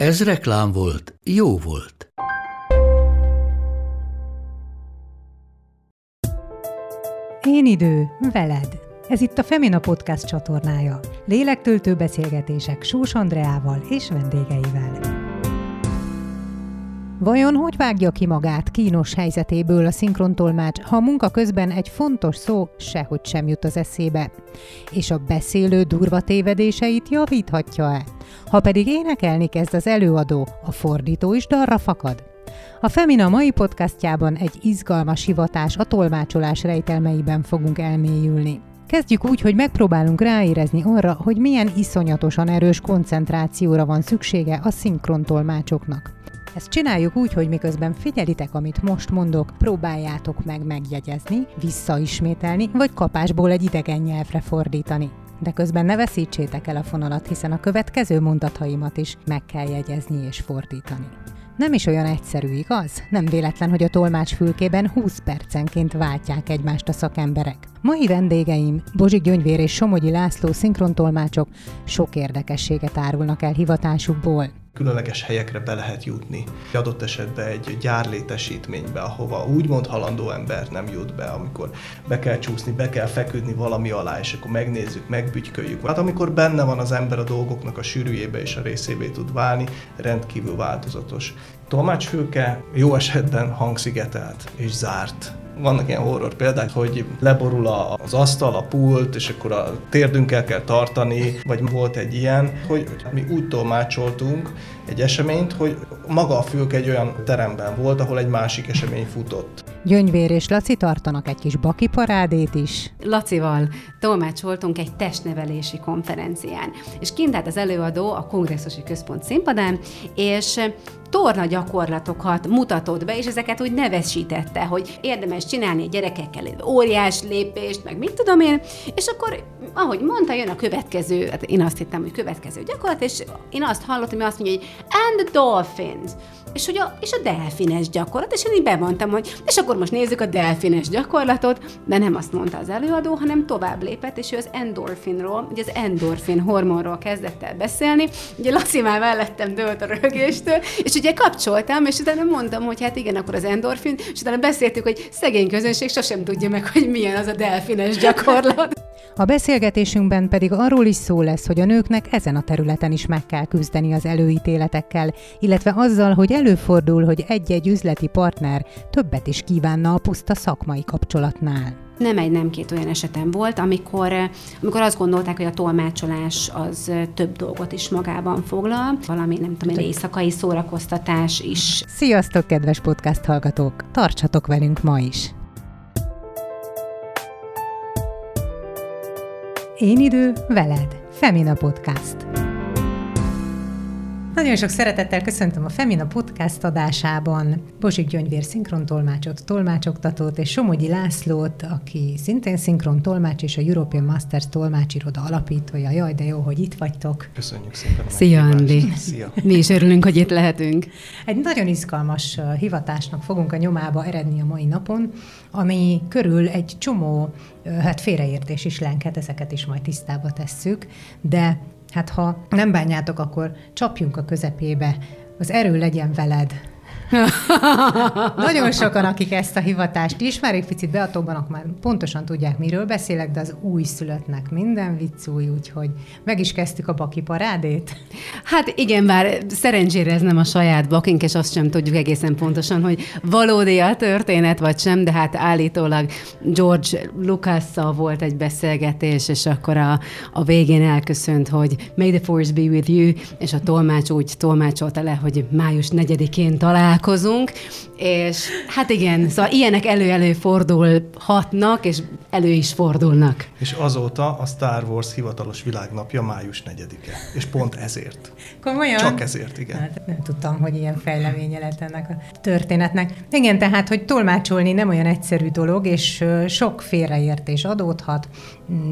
Ez reklám volt, jó volt. Én idő, veled. Ez itt a Femina Podcast csatornája. Lélektöltő beszélgetések Sós Andreával és vendégeivel. Vajon hogy vágja ki magát kínos helyzetéből a szinkrontolmács, ha munka közben egy fontos szó sehogy sem jut az eszébe? És a beszélő durva tévedéseit javíthatja-e? Ha pedig énekelni kezd az előadó, a fordító is darra fakad? A Femina mai podcastjában egy izgalmas hivatás a tolmácsolás rejtelmeiben fogunk elmélyülni. Kezdjük úgy, hogy megpróbálunk ráérezni arra, hogy milyen iszonyatosan erős koncentrációra van szüksége a szinkrontolmácsoknak. Ezt csináljuk úgy, hogy miközben figyelitek, amit most mondok, próbáljátok meg megjegyezni, visszaismételni, vagy kapásból egy idegen nyelvre fordítani. De közben ne veszítsétek el a fonalat, hiszen a következő mondataimat is meg kell jegyezni és fordítani. Nem is olyan egyszerű, igaz? Nem véletlen, hogy a tolmács fülkében 20 percenként váltják egymást a szakemberek. Mai vendégeim, Bozsik Gyöngyvér és Somogyi László szinkrontolmácsok sok érdekességet árulnak el hivatásukból különleges helyekre be lehet jutni. Adott esetben egy gyárlétesítménybe, ahova úgymond halandó ember nem jut be, amikor be kell csúszni, be kell feküdni valami alá, és akkor megnézzük, megbütyköljük. Hát amikor benne van az ember a dolgoknak a sűrűjébe és a részévé tud válni, rendkívül változatos. Tolmácsfülke jó esetben hangszigetelt és zárt vannak ilyen horror példák, hogy leborul az asztal, a pult, és akkor a térdünkkel kell tartani, vagy volt egy ilyen, hogy mi úgy tolmácsoltunk egy eseményt, hogy maga a fülke egy olyan teremben volt, ahol egy másik esemény futott. Gyöngyvér és Laci tartanak egy kis baki parádét is. Lacival tolmácsoltunk egy testnevelési konferencián, és kint állt az előadó a kongresszusi központ színpadán, és torna gyakorlatokat mutatott be, és ezeket úgy nevesítette, hogy érdemes csinálni a gyerekekkel egy óriás lépést, meg mit tudom én, és akkor, ahogy mondta, jön a következő, hát én azt hittem, hogy következő gyakorlat, és én azt hallottam, hogy azt mondja, hogy and the dolphins és, hogy a, és a delfines gyakorlat, és én így bemondtam, hogy és akkor most nézzük a delfines gyakorlatot, de nem azt mondta az előadó, hanem tovább lépett, és ő az endorfinról, ugye az endorfin hormonról kezdett el beszélni, ugye Laci már mellettem dőlt a rögéstől, és ugye kapcsoltam, és utána mondtam, hogy hát igen, akkor az endorfin, és utána beszéltük, hogy szegény közönség sosem tudja meg, hogy milyen az a delfines gyakorlat. A beszélgetésünkben pedig arról is szó lesz, hogy a nőknek ezen a területen is meg kell küzdeni az előítéletekkel, illetve azzal, hogy előfordul, hogy egy-egy üzleti partner többet is kívánna a puszta szakmai kapcsolatnál. Nem egy, nem két olyan esetem volt, amikor, amikor azt gondolták, hogy a tolmácsolás az több dolgot is magában foglal, valami, nem tudom, egy éjszakai szórakoztatás is. Sziasztok, kedves podcast hallgatók! Tartsatok velünk ma is! Én idő, veled. Femina Podcast. Nagyon sok szeretettel köszöntöm a Femina podcast adásában Bozsik Gyöngyvér szinkrontolmácsot, tolmácsoktatót, és Somogyi Lászlót, aki szintén szinkron tolmács és a European Masters tolmácsiroda alapítója. Jaj, de jó, hogy itt vagytok. Köszönjük szépen. Szia, Andi. Szia. Mi is örülünk, hogy itt lehetünk. Egy nagyon izgalmas hivatásnak fogunk a nyomába eredni a mai napon, ami körül egy csomó hát félreértés is lenket, ezeket is majd tisztába tesszük, de Hát ha nem bánjátok, akkor csapjunk a közepébe. Az erő legyen veled. Nagyon sokan, akik ezt a hivatást ismerik, picit beatóbanak már pontosan tudják, miről beszélek, de az új szülöttnek minden vicc új, úgyhogy meg is kezdtük a baki parádét. Hát igen, bár szerencsére ez nem a saját bakink, és azt sem tudjuk egészen pontosan, hogy valódi a történet, vagy sem, de hát állítólag George lucas volt egy beszélgetés, és akkor a, a végén elköszönt, hogy May the force be with you, és a tolmács úgy tolmácsolta le, hogy május 4-én talál találkozunk, és hát igen, szóval ilyenek elő-elő fordulhatnak, és elő is fordulnak. És azóta a Star Wars hivatalos világnapja május 4-e. És pont ezért. Komolyan? Csak ezért, igen. Hát nem tudtam, hogy ilyen fejleménye lett ennek a történetnek. Igen, tehát, hogy tolmácsolni nem olyan egyszerű dolog, és sok félreértés adódhat,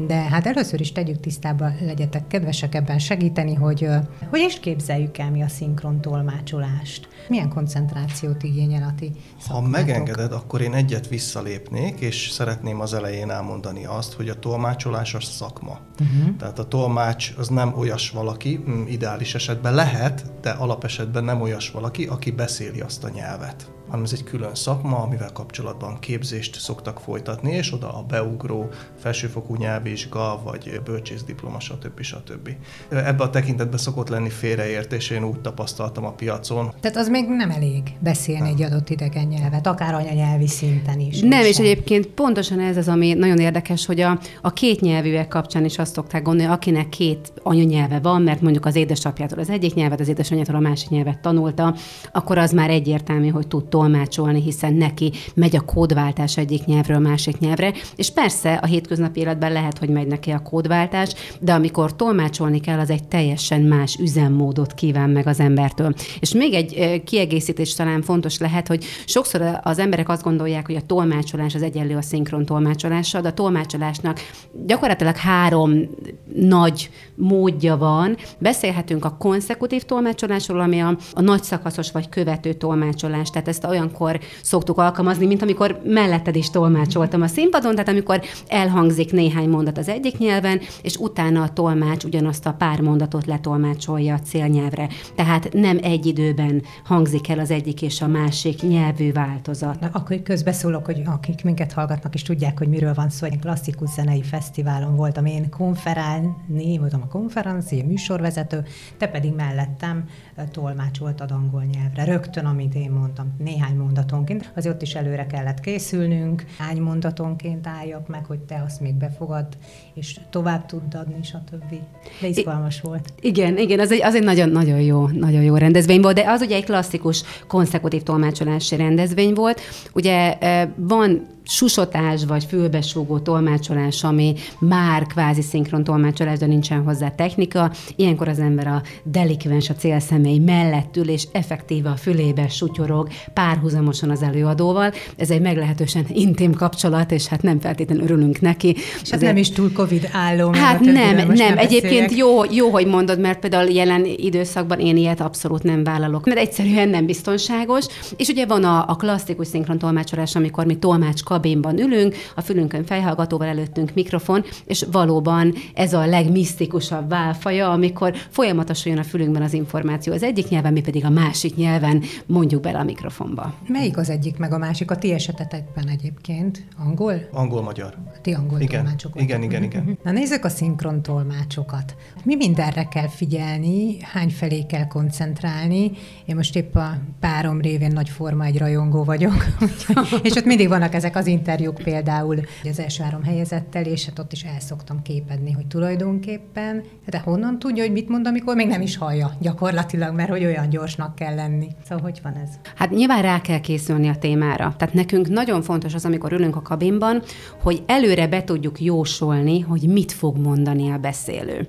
de hát először is tegyük tisztába, legyetek kedvesek ebben segíteni, hogy hogy is képzeljük el mi a szinkron tolmácsolást. Milyen koncentrációt igényel a ti Ha megengeded, akkor én egyet visszalépnék, és szeretném az elején elmondani azt, hogy a tolmácsolás a szakma. Uh-huh. Tehát a tolmács az nem olyas valaki, mm, ideális esetben lehet, de alapesetben nem olyas valaki, aki beszéli azt a nyelvet hanem ez egy külön szakma, amivel kapcsolatban képzést szoktak folytatni, és oda a beugró, felsőfokú nyelvvizsga, vagy bölcsészdiploma, stb. stb. Ebben a tekintetben szokott lenni félreértés, én úgy tapasztaltam a piacon. Tehát az még nem elég beszélni nem. egy adott idegen nyelvet, akár anyanyelvi szinten is. Nem, és sem. egyébként pontosan ez az, ami nagyon érdekes, hogy a, a két nyelvűek kapcsán is azt szokták gondolni, akinek két anyanyelve van, mert mondjuk az édesapjától az egyik nyelvet, az édesanyjától a másik nyelvet tanulta, akkor az már egyértelmű, hogy tud tolmácsolni, hiszen neki megy a kódváltás egyik nyelvről másik nyelvre, és persze a hétköznapi életben lehet, hogy megy neki a kódváltás, de amikor tolmácsolni kell, az egy teljesen más üzemmódot kíván meg az embertől. És még egy kiegészítés talán fontos lehet, hogy sokszor az emberek azt gondolják, hogy a tolmácsolás az egyenlő a szinkron tolmácsolással, de a tolmácsolásnak gyakorlatilag három nagy módja van. Beszélhetünk a konszekutív tolmácsolásról, ami a, a nagy szakaszos vagy követő tolmácsolás. Tehát ezt olyankor szoktuk alkalmazni, mint amikor melletted is tolmácsoltam a színpadon, tehát amikor elhangzik néhány mondat az egyik nyelven, és utána a tolmács ugyanazt a pár mondatot letolmácsolja a célnyelvre. Tehát nem egy időben hangzik el az egyik és a másik nyelvű változat. Na, akkor közbeszólok, hogy akik minket hallgatnak és tudják, hogy miről van szó. Egy klasszikus zenei fesztiválon voltam én konferálni, voltam a konferencia műsorvezető, te pedig mellettem tolmácsoltad angol nyelvre. Rögtön, amit én mondtam, néhány mondatonként. Azért ott is előre kellett készülnünk, hány mondatonként álljak meg, hogy te azt még befogad, és tovább tudd adni, stb. De izgalmas volt. Igen, igen, az egy, az egy nagyon, nagyon jó, nagyon jó rendezvény volt, de az ugye egy klasszikus konszekutív tolmácsolási rendezvény volt. Ugye van susotás vagy fülbesúgó tolmácsolás, ami már kvázi szinkron tolmácsolás, de nincsen hozzá technika. Ilyenkor az ember a delikvens, a célszemély mellett ül, és effektíve a fülébe sutyorog párhuzamosan az előadóval. Ez egy meglehetősen intim kapcsolat, és hát nem feltétlenül örülünk neki. És hát nem is túl Covid álló. Hát nem, nem. nem. Egyébként jó, jó, hogy mondod, mert például jelen időszakban én ilyet abszolút nem vállalok, mert egyszerűen nem biztonságos. És ugye van a, a klasszikus szinkron tolmácsolás, amikor mi tolmács kabinban ülünk, a fülünkön fejhallgatóval előttünk mikrofon, és valóban ez a legmisztikusabb válfaja, amikor folyamatosan jön a fülünkben az információ az egyik nyelven, mi pedig a másik nyelven mondjuk bele a mikrofonba. Melyik az egyik, meg a másik? A ti esetetekben egyébként? Angol? Angol-magyar. Ti angol igen. tolmácsok Igen, igen, igen. Na nézzük a szinkron tolmácsokat. Mi mindenre kell figyelni, hány felé kell koncentrálni? Én most épp a párom révén nagy forma egy rajongó vagyok, és ott mindig vannak ezek az interjúk például az első három helyezettel, és hát ott is el szoktam képedni, hogy tulajdonképpen, de honnan tudja, hogy mit mond, amikor még nem is hallja gyakorlatilag, mert hogy olyan gyorsnak kell lenni. Szóval hogy van ez? Hát nyilván rá kell készülni a témára. Tehát nekünk nagyon fontos az, amikor ülünk a kabinban, hogy előre be tudjuk jósolni, hogy mit fog mondani a beszélő.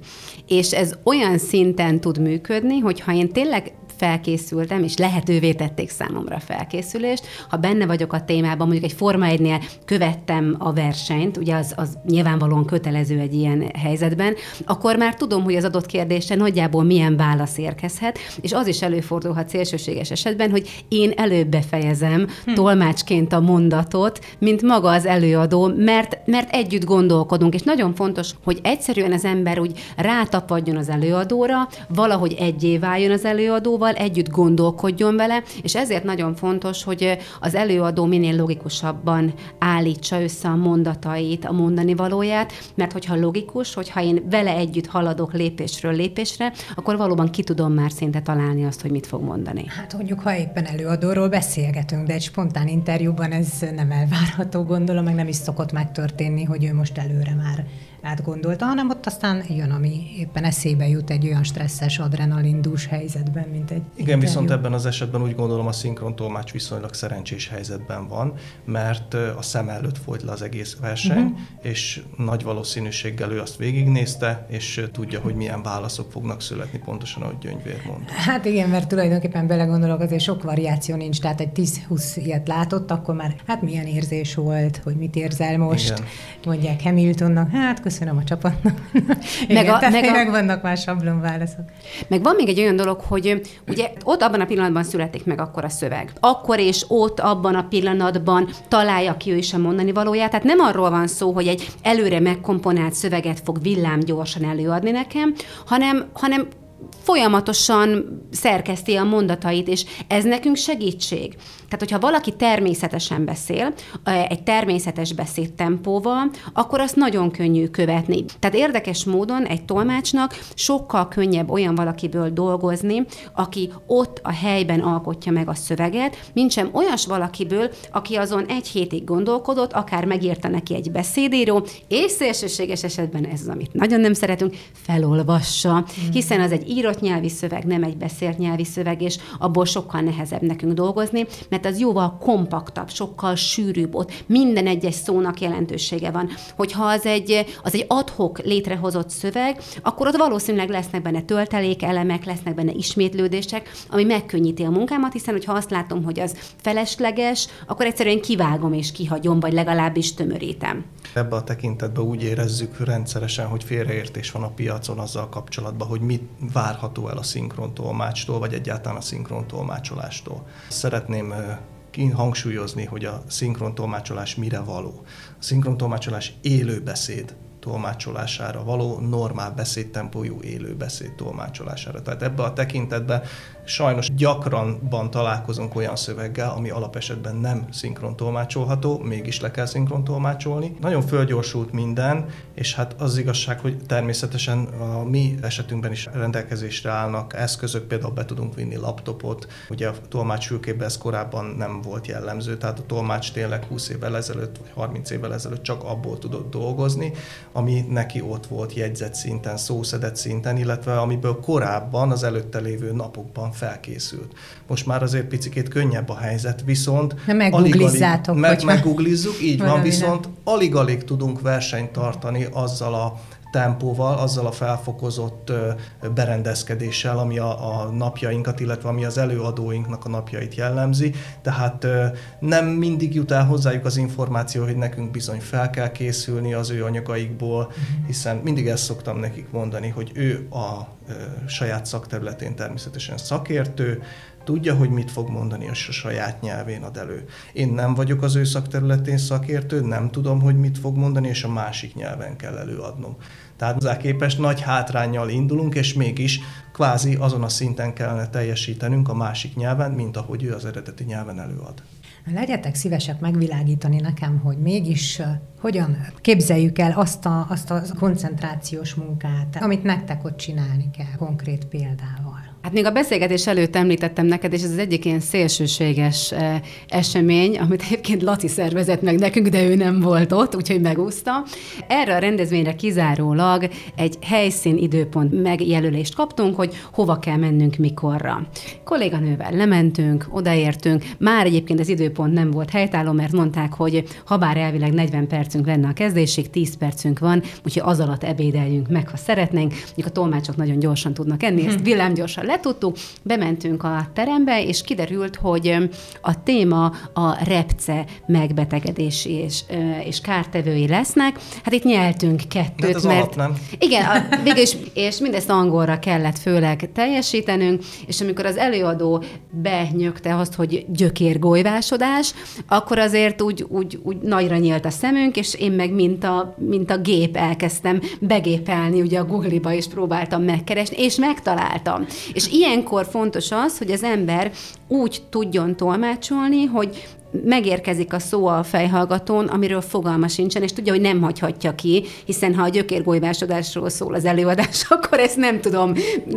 És ez olyan szinten tud működni, hogy ha én tényleg felkészültem, és lehetővé tették számomra a felkészülést. Ha benne vagyok a témában, mondjuk egy Forma 1 követtem a versenyt, ugye az, az nyilvánvalóan kötelező egy ilyen helyzetben, akkor már tudom, hogy az adott kérdésre nagyjából milyen válasz érkezhet, és az is előfordulhat szélsőséges esetben, hogy én előbb befejezem hm. tolmácsként a mondatot, mint maga az előadó, mert, mert együtt gondolkodunk, és nagyon fontos, hogy egyszerűen az ember úgy rátapadjon az előadóra, valahogy egyé váljon az előadóval, szóval együtt gondolkodjon vele, és ezért nagyon fontos, hogy az előadó minél logikusabban állítsa össze a mondatait, a mondani valóját, mert hogyha logikus, hogyha én vele együtt haladok lépésről lépésre, akkor valóban ki tudom már szinte találni azt, hogy mit fog mondani. Hát mondjuk, ha éppen előadóról beszélgetünk, de egy spontán interjúban ez nem elvárható, gondolom, meg nem is szokott megtörténni, hogy ő most előre már átgondolta, hanem ott aztán jön, ami éppen eszébe jut egy olyan stresszes, adrenalindús helyzetben, mint egy Igen, interjú. viszont ebben az esetben úgy gondolom a szinkrontolmács viszonylag szerencsés helyzetben van, mert a szem előtt folyt le az egész verseny, uh-huh. és nagy valószínűséggel ő azt végignézte, és tudja, hogy milyen válaszok fognak születni, pontosan ahogy Gyöngyvér mondta. Hát igen, mert tulajdonképpen belegondolok, azért sok variáció nincs, tehát egy 10-20 ilyet látott, akkor már hát milyen érzés volt, hogy mit érzel most. Igen. Mondják Hamiltonnak, hát köszönöm a csapatnak. meg, a, meg, a, meg vannak már sablon válaszok. Meg van még egy olyan dolog, hogy ugye ott abban a pillanatban születik meg akkor a szöveg. Akkor és ott abban a pillanatban találja ki ő is a mondani valóját. Tehát nem arról van szó, hogy egy előre megkomponált szöveget fog villámgyorsan előadni nekem, hanem, hanem folyamatosan szerkeszti a mondatait, és ez nekünk segítség. Tehát, hogyha valaki természetesen beszél, egy természetes beszédtempóval, akkor azt nagyon könnyű követni. Tehát érdekes módon egy tolmácsnak sokkal könnyebb olyan valakiből dolgozni, aki ott a helyben alkotja meg a szöveget, mint sem olyas valakiből, aki azon egy hétig gondolkodott, akár megírta neki egy beszédíró, és szélsőséges esetben ez az, amit nagyon nem szeretünk, felolvassa, hiszen az egy írott nyelvi szöveg, nem egy beszélt nyelvi szöveg, és abból sokkal nehezebb nekünk dolgozni, mert mert az jóval kompaktabb, sokkal sűrűbb, ott minden egyes szónak jelentősége van. Hogyha az egy, az egy adhok létrehozott szöveg, akkor ott valószínűleg lesznek benne töltelék elemek, lesznek benne ismétlődések, ami megkönnyíti a munkámat, hiszen hogyha azt látom, hogy az felesleges, akkor egyszerűen kivágom és kihagyom, vagy legalábbis tömörítem. Ebbe a tekintetben úgy érezzük rendszeresen, hogy félreértés van a piacon azzal kapcsolatban, hogy mit várható el a szinkrontolmácstól, vagy egyáltalán a szinkrontolmácsolástól. Szeretném hangsúlyozni, hogy a szinkrontolmácsolás mire való. A szinkrontolmácsolás élő beszéd tolmácsolására való, normál beszédtempójú élő beszéd tolmácsolására. Tehát ebbe a tekintetben sajnos gyakranban találkozunk olyan szöveggel, ami alapesetben nem szinkron tolmácsolható, mégis le kell szinkron tolmácsolni. Nagyon fölgyorsult minden, és hát az igazság, hogy természetesen a mi esetünkben is rendelkezésre állnak eszközök, például be tudunk vinni laptopot, ugye a tolmácsfülkében ez korábban nem volt jellemző, tehát a tolmács tényleg 20 évvel ezelőtt, vagy 30 évvel ezelőtt csak abból tudott dolgozni, ami neki ott volt jegyzett szinten, szószedett szinten, illetve amiből korábban az előtte lévő napokban felkészült. Most már azért picikét könnyebb a helyzet, viszont... Meggooglizzátok, meg, meggooglizzuk, így van, viszont alig-alig tudunk versenyt tartani azzal a tempóval, azzal a felfokozott berendezkedéssel, ami a, a napjainkat, illetve ami az előadóinknak a napjait jellemzi. Tehát nem mindig jut el hozzájuk az információ, hogy nekünk bizony fel kell készülni az ő anyagaikból, mhm. hiszen mindig ezt szoktam nekik mondani, hogy ő a saját szakterületén természetesen szakértő, tudja, hogy mit fog mondani, a saját nyelvén ad elő. Én nem vagyok az ő szakterületén szakértő, nem tudom, hogy mit fog mondani, és a másik nyelven kell előadnom. Tehát hozzá képest nagy hátrányjal indulunk, és mégis kvázi azon a szinten kellene teljesítenünk a másik nyelven, mint ahogy ő az eredeti nyelven előad. Legyetek szívesek megvilágítani nekem, hogy mégis hogyan képzeljük el azt a, azt a koncentrációs munkát, amit nektek ott csinálni kell, konkrét példával. Hát még a beszélgetés előtt említettem neked, és ez az egyik ilyen szélsőséges eh, esemény, amit egyébként Laci szervezett meg nekünk, de ő nem volt ott, úgyhogy megúszta. Erre a rendezvényre kizárólag egy helyszín időpont megjelölést kaptunk, hogy hova kell mennünk mikorra. Kolléganővel lementünk, odaértünk, már egyébként az időpont nem volt helytálló, mert mondták, hogy ha bár elvileg 40 percünk lenne a kezdésig, 10 percünk van, úgyhogy az alatt ebédeljünk meg, ha szeretnénk. Mondjuk a tolmácsok nagyon gyorsan tudnak enni, ezt villámgyorsan letudtuk, bementünk a terembe, és kiderült, hogy a téma a repce megbetegedési és, és kártevői lesznek. Hát itt nyeltünk kettőt, hát mert... nem. Igen, a, végül is, és mindezt angolra kellett főleg teljesítenünk, és amikor az előadó benyögte azt, hogy gyökérgolyvásodás, akkor azért úgy, úgy, úgy nagyra nyílt a szemünk, és én meg mint a, mint a gép elkezdtem begépelni ugye a Google-ba, és próbáltam megkeresni, és megtaláltam. És ilyenkor fontos az, hogy az ember úgy tudjon tolmácsolni, hogy megérkezik a szó a fejhallgatón, amiről fogalma sincsen, és tudja, hogy nem hagyhatja ki, hiszen ha a gyökérgolyvásodásról szól az előadás, akkor ezt nem tudom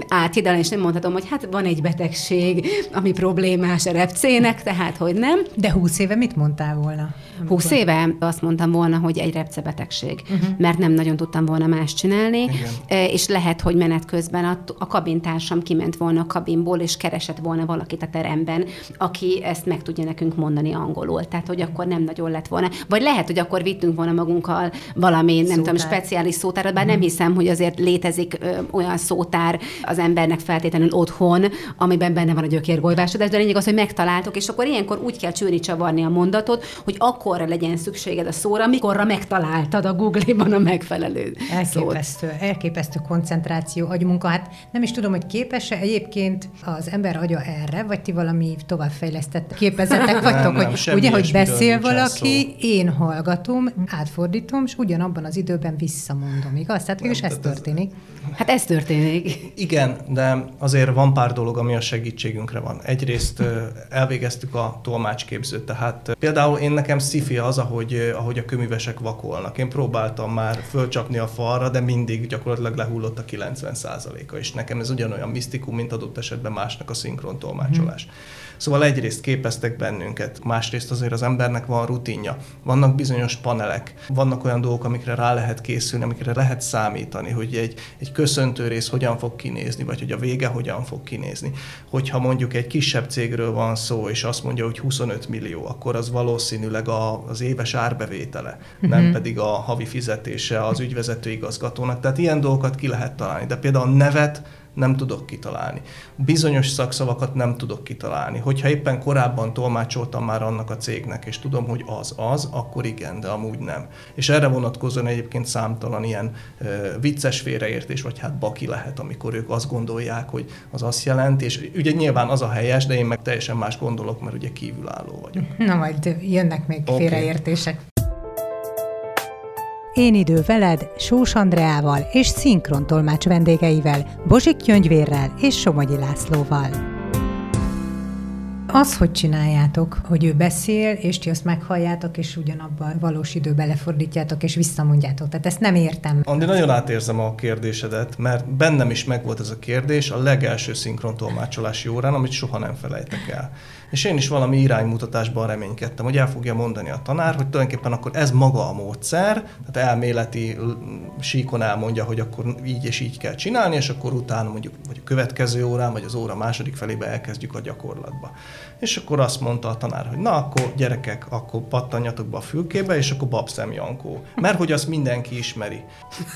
áthidalni, és nem mondhatom, hogy hát van egy betegség, ami problémás a repcének, tehát hogy nem. De húsz éve mit mondtál volna? Húsz éve azt mondtam volna, hogy egy repcebetegség, uh-huh. mert nem nagyon tudtam volna más csinálni, Igen. és lehet, hogy menet közben a, a kabintársam kiment volna a kabinból, és keresett volna valakit a teremben, aki ezt meg tudja nekünk mondani angolul. Tehát, hogy akkor nem nagyon lett volna. Vagy lehet, hogy akkor vittünk volna magunkkal valami, nem szótár. tudom, speciális szótárat, bár uh-huh. nem mhm. hiszem, hogy azért létezik ö, olyan szótár az embernek feltétlenül otthon, amiben benne van a gyökérgolyvásodás, de lényeg az, hogy megtaláltok, és akkor ilyenkor úgy kell csűrni csavarni a mondatot, hogy akkorra legyen szükséged a szóra, mikorra megtaláltad a Google-ban a megfelelő elképesztő, szót. Elképesztő koncentráció, agymunka. Hát nem is tudom, hogy képes-e egyébként az ember agya erre, vagy ti valami továbbfejlesztett képezetek vagytok, nem, hogy ugye, hogy beszél valaki, szó. én hallgatom, átfordítom, és ugyanabban az időben visszamondom, igaz? Tehát mégis ez történik. Hát ez történik. Igen, de azért van pár dolog, ami a segítségünkre van. Egyrészt elvégeztük a tolmácsképzőt, tehát például én nekem szifi az, ahogy, ahogy a köművesek vakolnak. Én próbáltam már fölcsapni a falra, de mindig gyakorlatilag lehullott a 90%-a, és nekem ez ugyanolyan misztikum, mint adott esetben másnak a szinkron tolmácsolás. Hmm. Szóval egyrészt képeztek bennünket, másrészt azért az embernek van rutinja. Vannak bizonyos panelek, vannak olyan dolgok, amikre rá lehet készülni, amikre lehet számítani, hogy egy, egy köszöntő rész hogyan fog kinézni, vagy hogy a vége hogyan fog kinézni. Hogyha mondjuk egy kisebb cégről van szó, és azt mondja, hogy 25 millió, akkor az valószínűleg a, az éves árbevétele, uh-huh. nem pedig a havi fizetése az ügyvezető igazgatónak. Tehát ilyen dolgokat ki lehet találni. De például a nevet nem tudok kitalálni. Bizonyos szakszavakat nem tudok kitalálni. Hogyha éppen korábban tolmácsoltam már annak a cégnek, és tudom, hogy az az, akkor igen, de amúgy nem. És erre vonatkozóan egyébként számtalan ilyen ö, vicces félreértés, vagy hát baki lehet, amikor ők azt gondolják, hogy az azt jelent, és ugye nyilván az a helyes, de én meg teljesen más gondolok, mert ugye kívülálló vagyok. Na majd jönnek még okay. félreértések. Én idő veled, Sós Andreával és szinkron tolmács vendégeivel, Bozsik Gyöngyvérrel és Somogyi Lászlóval. Az, hogy csináljátok, hogy ő beszél, és ti azt meghalljátok, és ugyanabban valós időben lefordítjátok, és visszamondjátok. Tehát ezt nem értem. Andi, nagyon átérzem a kérdésedet, mert bennem is megvolt ez a kérdés a legelső szinkron tolmácsolási órán, amit soha nem felejtek el. És én is valami iránymutatásban reménykedtem, hogy el fogja mondani a tanár, hogy tulajdonképpen akkor ez maga a módszer, tehát elméleti síkon elmondja, hogy akkor így és így kell csinálni, és akkor utána mondjuk vagy a következő órán, vagy az óra második felébe elkezdjük a gyakorlatba. És akkor azt mondta a tanár, hogy na akkor gyerekek, akkor pattanjatok be a fülkébe, és akkor babszem Jankó. Mert hogy azt mindenki ismeri.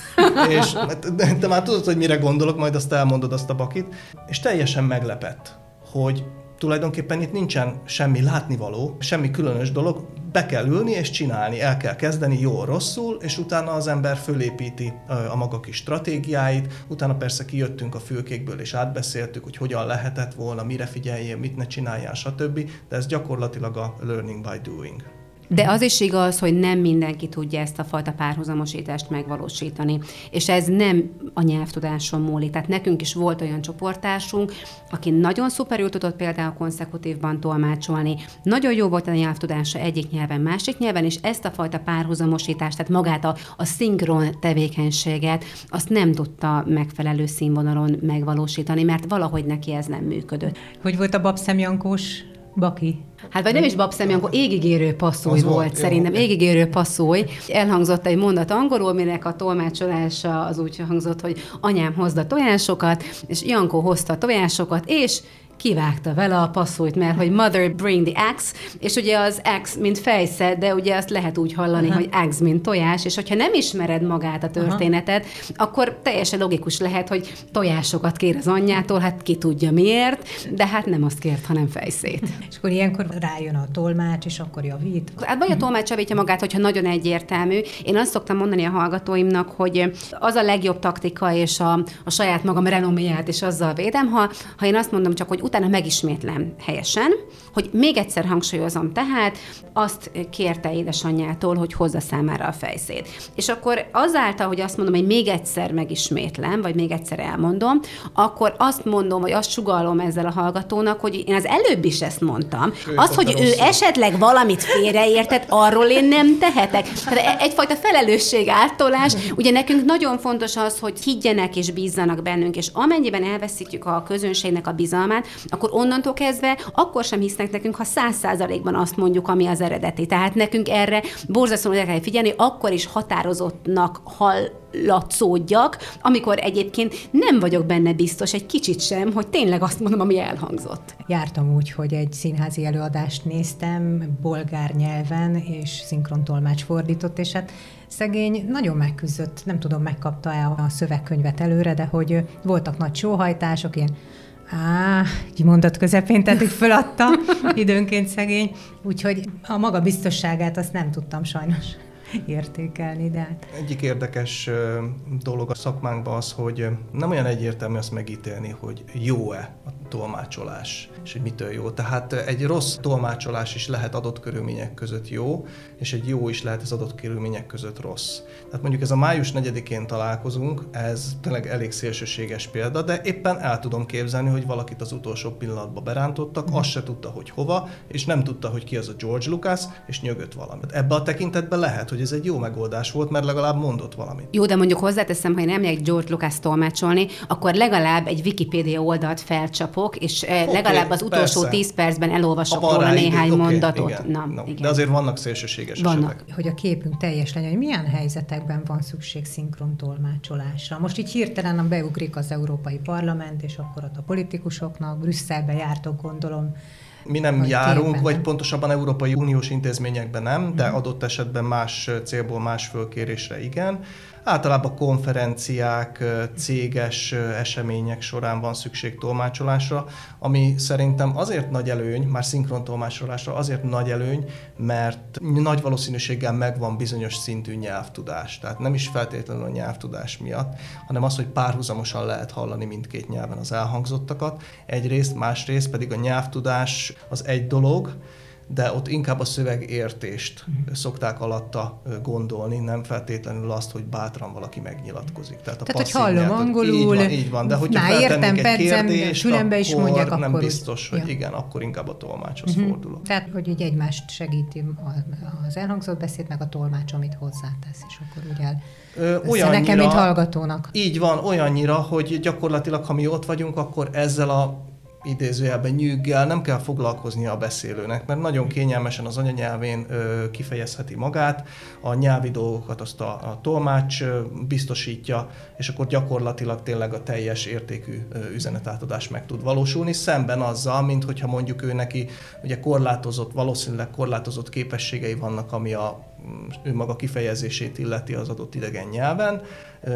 és te, te már tudod, hogy mire gondolok, majd azt elmondod azt a bakit. És teljesen meglepett, hogy tulajdonképpen itt nincsen semmi látnivaló, semmi különös dolog, be kell ülni és csinálni, el kell kezdeni jól rosszul, és utána az ember fölépíti a maga kis stratégiáit, utána persze kijöttünk a fülkékből és átbeszéltük, hogy hogyan lehetett volna, mire figyeljél, mit ne csináljál, stb. De ez gyakorlatilag a learning by doing. De az is igaz, hogy nem mindenki tudja ezt a fajta párhuzamosítást megvalósítani. És ez nem a nyelvtudáson múlik. Tehát nekünk is volt olyan csoportásunk, aki nagyon szuperül tudott például konszekutívban tolmácsolni, nagyon jó volt a nyelvtudása egyik nyelven, másik nyelven, és ezt a fajta párhuzamosítást, tehát magát a, a szinkron tevékenységet, azt nem tudta megfelelő színvonalon megvalósítani, mert valahogy neki ez nem működött. Hogy volt a babszemjankós Baki? Hát vagy nem is babszemi, akkor égigérő passzúj volt, volt szerintem, jó. égigérő passzúj. Elhangzott egy mondat angolul, minek a tolmácsolása az úgy hangzott, hogy anyám hozta tojásokat, és Jankó hozta tojásokat, és kivágta vele a passzújt, mert hogy mother bring the axe, és ugye az axe, mint fejszed, de ugye azt lehet úgy hallani, Aha. hogy axe, mint tojás, és hogyha nem ismered magát a történetet, Aha. akkor teljesen logikus lehet, hogy tojásokat kér az anyjától, hát ki tudja miért, de hát nem azt kért, hanem fejszét. és akkor ilyenkor rájön a tolmács, és akkor javít? Hát vagy a tolmács javítja magát, hogyha nagyon egyértelmű. Én azt szoktam mondani a hallgatóimnak, hogy az a legjobb taktika, és a, a saját magam renoméját, és azzal védem, ha, ha én azt mondom csak, hogy utána megismétlem helyesen, hogy még egyszer hangsúlyozom, tehát azt kérte édesanyjától, hogy hozza számára a fejszét. És akkor azáltal, hogy azt mondom, hogy még egyszer megismétlem, vagy még egyszer elmondom, akkor azt mondom, vagy azt sugallom ezzel a hallgatónak, hogy én az előbb is ezt mondtam. Ő az, hogy ő esetleg valamit félreértett, arról én nem tehetek. Tehát e- egyfajta felelősség áttolás. Ugye nekünk nagyon fontos az, hogy higgyenek és bízzanak bennünk, és amennyiben elveszítjük a közönségnek a bizalmát, akkor onnantól kezdve akkor sem hisznek nekünk, ha száz százalékban azt mondjuk, ami az eredeti. Tehát nekünk erre borzasztóan kell figyelni, akkor is határozottnak hallatszódjak, amikor egyébként nem vagyok benne biztos egy kicsit sem, hogy tényleg azt mondom, ami elhangzott. Jártam úgy, hogy egy színházi előadást néztem bolgár nyelven, és szinkrontolmács fordított, és hát szegény nagyon megküzdött, nem tudom, megkapta-e a szövegkönyvet előre, de hogy voltak nagy sóhajtások, ilyen Á, egy mondat közepén, tehát így föladta időnként szegény, úgyhogy a maga biztosságát azt nem tudtam sajnos értékelni, de hát... Egyik érdekes dolog a szakmánkban az, hogy nem olyan egyértelmű azt megítélni, hogy jó-e a tolmácsolás, és hogy mitől jó. Tehát egy rossz tolmácsolás is lehet adott körülmények között jó, és egy jó is lehet az adott körülmények között rossz. Tehát mondjuk ez a május 4-én találkozunk, ez tényleg elég szélsőséges példa, de éppen el tudom képzelni, hogy valakit az utolsó pillanatban berántottak, azt se tudta, hogy hova, és nem tudta, hogy ki az a George Lucas, és nyögött valamit. Ebbe a tekintetben lehet, hogy ez egy jó megoldás volt, mert legalább mondott valamit. Jó, de mondjuk hozzáteszem, hogy nem megyek George Lucas tolmácsolni, akkor legalább egy Wikipedia oldalt felcsapok, és okay, legalább az utolsó persze. 10 percben elolvasok róla néhány okay, mondatot. Igen, Na, no, igen. De azért vannak szélsőséges vannak. esetek. Hogy a képünk teljes legyen, hogy milyen helyzetekben van szükség szinkron tolmácsolásra. Most így hirtelen beugrik az Európai Parlament, és akkor ott a politikusoknak, Brüsszelbe jártok, gondolom, mi nem vagy járunk, tényleg. vagy pontosabban Európai Uniós intézményekben nem, de adott esetben más célból, más fölkérésre igen. Általában konferenciák, céges események során van szükség tolmácsolásra, ami szerintem azért nagy előny, már szinkron tolmácsolásra azért nagy előny, mert nagy valószínűséggel megvan bizonyos szintű nyelvtudás. Tehát nem is feltétlenül a nyelvtudás miatt, hanem az, hogy párhuzamosan lehet hallani mindkét nyelven az elhangzottakat. Egyrészt, másrészt pedig a nyelvtudás az egy dolog, de ott inkább a szövegértést uh-huh. szokták alatta gondolni, nem feltétlenül azt, hogy bátran valaki megnyilatkozik. Tehát, a Tehát hogy hallom nyelv, angolul, így van, így van, de hogyha már értem, egy kérdést, fülembe is mondják, nem akkor biztos, hogy ja. igen, akkor inkább a tolmácshoz uh-huh. fordulok. Tehát, hogy így egymást segíti az elhangzott beszéd, meg a tolmács, amit hozzátesz, és akkor úgy el olyannyira, nekem, mint hallgatónak. Így van, olyannyira, hogy gyakorlatilag, ha mi ott vagyunk, akkor ezzel a idézőjelben nyűggel nem kell foglalkoznia a beszélőnek, mert nagyon kényelmesen az anyanyelvén ö, kifejezheti magát, a nyelvi dolgokat azt a, a tolmács ö, biztosítja, és akkor gyakorlatilag tényleg a teljes értékű ö, üzenetátadás meg tud valósulni, szemben azzal, mint hogyha mondjuk ő neki ugye korlátozott, valószínűleg korlátozott képességei vannak, ami a ő maga kifejezését illeti az adott idegen nyelven,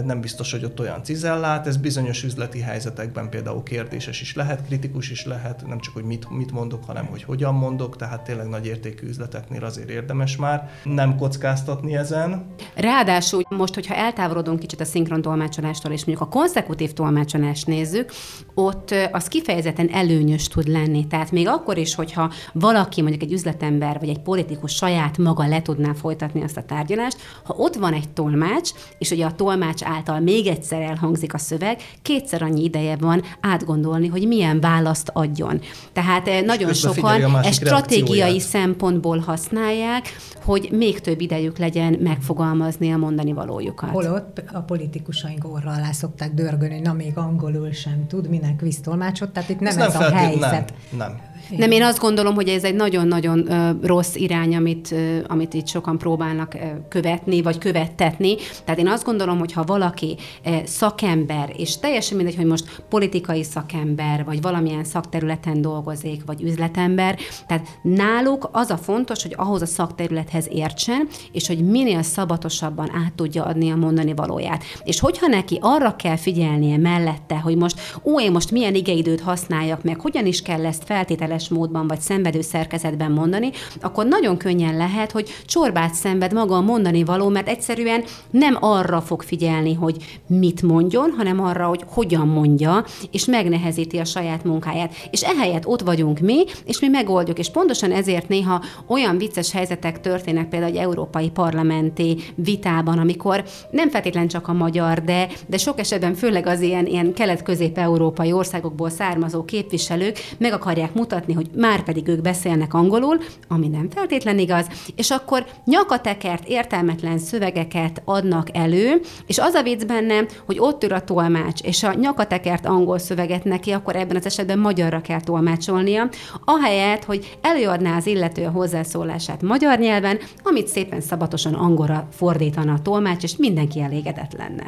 nem biztos, hogy ott olyan cizellát, ez bizonyos üzleti helyzetekben például kérdéses is lehet, kritikus is lehet, nem csak, hogy mit, mit mondok, hanem hogy hogyan mondok, tehát tényleg nagy értékű üzleteknél azért érdemes már nem kockáztatni ezen. Ráadásul most, hogyha eltávolodunk kicsit a szinkron tolmácsolástól, és mondjuk a konszekutív tolmácsolást nézzük, ott az kifejezetten előnyös tud lenni. Tehát még akkor is, hogyha valaki, mondjuk egy üzletember vagy egy politikus saját maga le tudná folytatni azt a tárgyalást, ha ott van egy tolmács, és ugye a tolmács által még egyszer elhangzik a szöveg, kétszer annyi ideje van átgondolni, hogy milyen választ adjon. Tehát és nagyon sokan ezt stratégiai szempontból használják, hogy még több idejük legyen megfogalmazni a mondani valójukat. Holott a politikusaink orra alá szokták dörgölni, hogy na még angolul sem tud, minek visz tolmácsot, tehát itt nem ez, ez nem a helyzet. Nem, nem. Nem, én azt gondolom, hogy ez egy nagyon-nagyon rossz irány, amit, amit itt sokan próbálnak követni, vagy követtetni. Tehát én azt gondolom, hogy ha valaki szakember, és teljesen mindegy, hogy most politikai szakember, vagy valamilyen szakterületen dolgozik, vagy üzletember, tehát náluk az a fontos, hogy ahhoz a szakterülethez értsen, és hogy minél szabatosabban át tudja adni a mondani valóját. És hogyha neki arra kell figyelnie mellette, hogy most, ó, én most milyen igeidőt használjak meg, hogyan is kell ezt feltételezni, hiteles módban vagy szenvedő szerkezetben mondani, akkor nagyon könnyen lehet, hogy csorbát szenved maga a mondani való, mert egyszerűen nem arra fog figyelni, hogy mit mondjon, hanem arra, hogy hogyan mondja, és megnehezíti a saját munkáját. És ehelyett ott vagyunk mi, és mi megoldjuk. És pontosan ezért néha olyan vicces helyzetek történnek például egy európai parlamenti vitában, amikor nem feltétlen csak a magyar, de, de sok esetben főleg az ilyen, ilyen kelet-közép-európai országokból származó képviselők meg akarják mutatni, hogy már pedig ők beszélnek angolul, ami nem feltétlen igaz, és akkor nyakatekert, értelmetlen szövegeket adnak elő, és az a vicc benne, hogy ott ül a tolmács, és a nyakatekert angol szöveget neki, akkor ebben az esetben magyarra kell tolmácsolnia, ahelyett, hogy előadná az illető a hozzászólását magyar nyelven, amit szépen szabatosan angolra fordítana a tolmács, és mindenki elégedett lenne.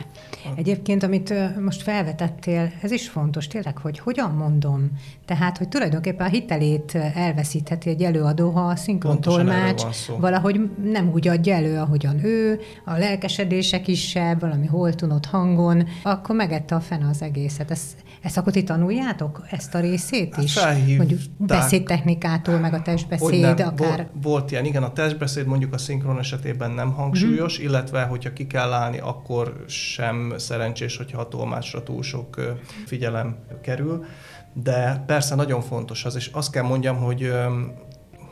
Egyébként, amit most felvetettél, ez is fontos tényleg, hogy hogyan mondom. Tehát, hogy tulajdonképpen a hitelét elveszítheti egy előadó, ha a szinkron tolmács valahogy nem úgy adja elő, ahogyan ő, a lelkesedése kisebb, valami holtunott hangon, akkor megette a fene az egészet. Ez, ezt akkor ti tanuljátok, ezt a részét is? Hát mondjuk beszédtechnikától, meg a testbeszéd, nem, akár... Volt, volt ilyen, igen, a testbeszéd mondjuk a szinkron esetében nem hangsúlyos, mm. illetve hogyha ki kell állni, akkor sem szerencsés, hogyha a tolmácsra túl sok figyelem kerül. De persze nagyon fontos az, és azt kell mondjam, hogy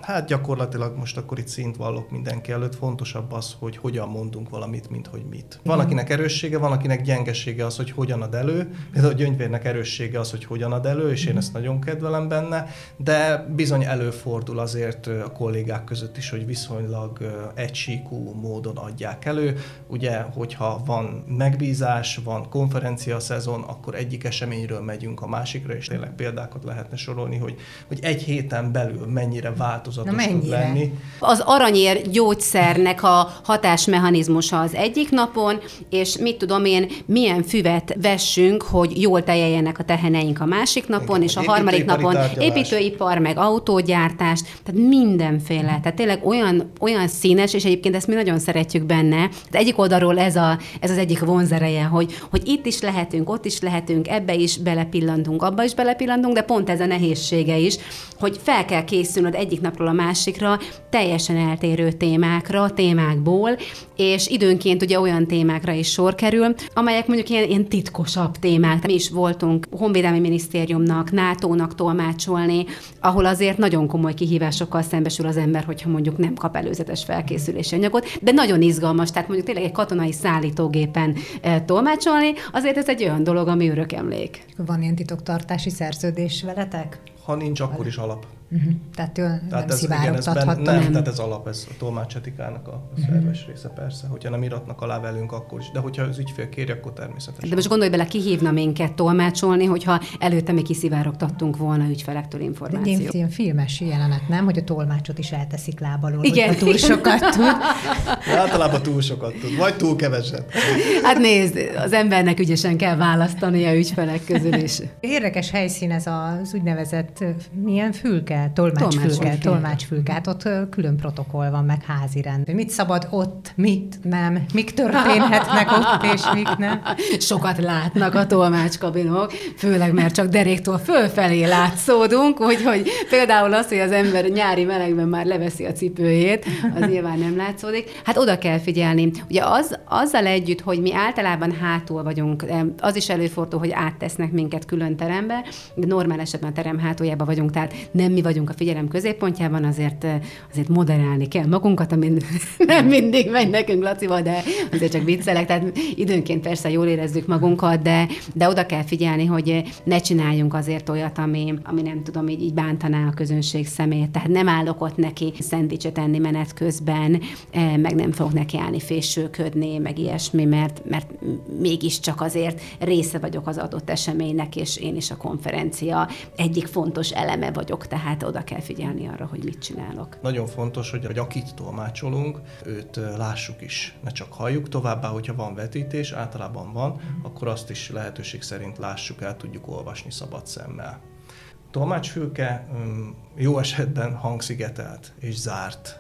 Hát gyakorlatilag most akkor itt szint vallok mindenki előtt, fontosabb az, hogy hogyan mondunk valamit, mint hogy mit. Van, mhm. akinek erőssége, van, akinek gyengesége az, hogy hogyan ad elő. Például a gyöngyvérnek erőssége az, hogy hogyan ad elő, és én mhm. ezt nagyon kedvelem benne, de bizony előfordul azért a kollégák között is, hogy viszonylag egysíkú módon adják elő. Ugye, hogyha van megbízás, van konferencia szezon, akkor egyik eseményről megyünk a másikra, és tényleg példákat lehetne sorolni, hogy, hogy egy héten belül mennyire változik változatos tud lenni. Az aranyér gyógyszernek a hatásmechanizmusa az egyik napon, és mit tudom én, milyen füvet vessünk, hogy jól tejeljenek a teheneink a másik napon, Igen, és a harmadik napon tárgyalás. építőipar, meg autógyártás, tehát mindenféle. Tehát tényleg olyan, olyan színes, és egyébként ezt mi nagyon szeretjük benne. Tehát egyik oldalról ez, a, ez az egyik vonzereje, hogy, hogy itt is lehetünk, ott is lehetünk, ebbe is belepillantunk, abba is belepillantunk, de pont ez a nehézsége is, hogy fel kell készülnöd egyik napról a másikra teljesen eltérő témákra, témákból, és időnként ugye olyan témákra is sor kerül, amelyek mondjuk ilyen, ilyen titkosabb témák. Mi is voltunk Honvédelmi Minisztériumnak, NATO-nak tolmácsolni, ahol azért nagyon komoly kihívásokkal szembesül az ember, hogyha mondjuk nem kap előzetes felkészülési anyagot, de nagyon izgalmas, tehát mondjuk tényleg egy katonai szállítógépen e, tolmácsolni, azért ez egy olyan dolog, ami örök emlék. Van ilyen titoktartási szerződés veletek? Ha nincs, akkor is alap. Uh-huh. Tehát ő tehát nem ez, igen, ez ben, nem, nem, tehát ez alap, ez a tolmácsetikának a uh-huh. szerves része persze. Hogyha nem iratnak alá velünk, akkor is. De hogyha az ügyfél kéri, akkor természetesen. De most gondolj bele, kihívna minket tolmácsolni, hogyha előtte mi kiszivárogtattunk volna ügyfelektől információt. Egy ilyen filmes jelenet, nem? Hogy a tolmácsot is elteszik lábalól, igen. túl sokat tud. De általában túl sokat tud, vagy túl keveset. Hát nézd, az embernek ügyesen kell választani a ügyfelek közül is. Érdekes helyszín ez az úgynevezett milyen fülke tolmácsfülke. Hát ott külön protokoll van, meg házi rend. Mit szabad ott, mit nem, mik történhetnek ott, és mik nem. Sokat látnak a tolmácskabinok, főleg mert csak deréktől fölfelé látszódunk, úgyhogy például az, hogy az ember nyári melegben már leveszi a cipőjét, az nyilván nem látszódik. Hát oda kell figyelni. Ugye az, azzal együtt, hogy mi általában hátul vagyunk, az is előfordul, hogy áttesznek minket külön terembe, de normál esetben a terem hátuljában vagyunk, tehát nem mi vagyunk a figyelem középpontjában, azért, azért moderálni kell magunkat, amin nem mindig megy nekünk Lacival, de azért csak viccelek, tehát időnként persze jól érezzük magunkat, de, de oda kell figyelni, hogy ne csináljunk azért olyat, ami, ami nem tudom, így, így bántaná a közönség szemét. Tehát nem állok ott neki szendvicset enni menet közben, eh, meg nem fogok neki állni fésülködni, meg ilyesmi, mert, mert mégiscsak azért része vagyok az adott eseménynek, és én is a konferencia egyik fontos eleme vagyok, tehát tehát oda kell figyelni arra, hogy mit csinálok. Nagyon fontos, hogy, hogy akit tolmácsolunk, őt lássuk is, ne csak halljuk. Továbbá, hogyha van vetítés, általában van, akkor azt is lehetőség szerint lássuk el, tudjuk olvasni szabad szemmel. Tolmácsfülke jó esetben hangszigetelt és zárt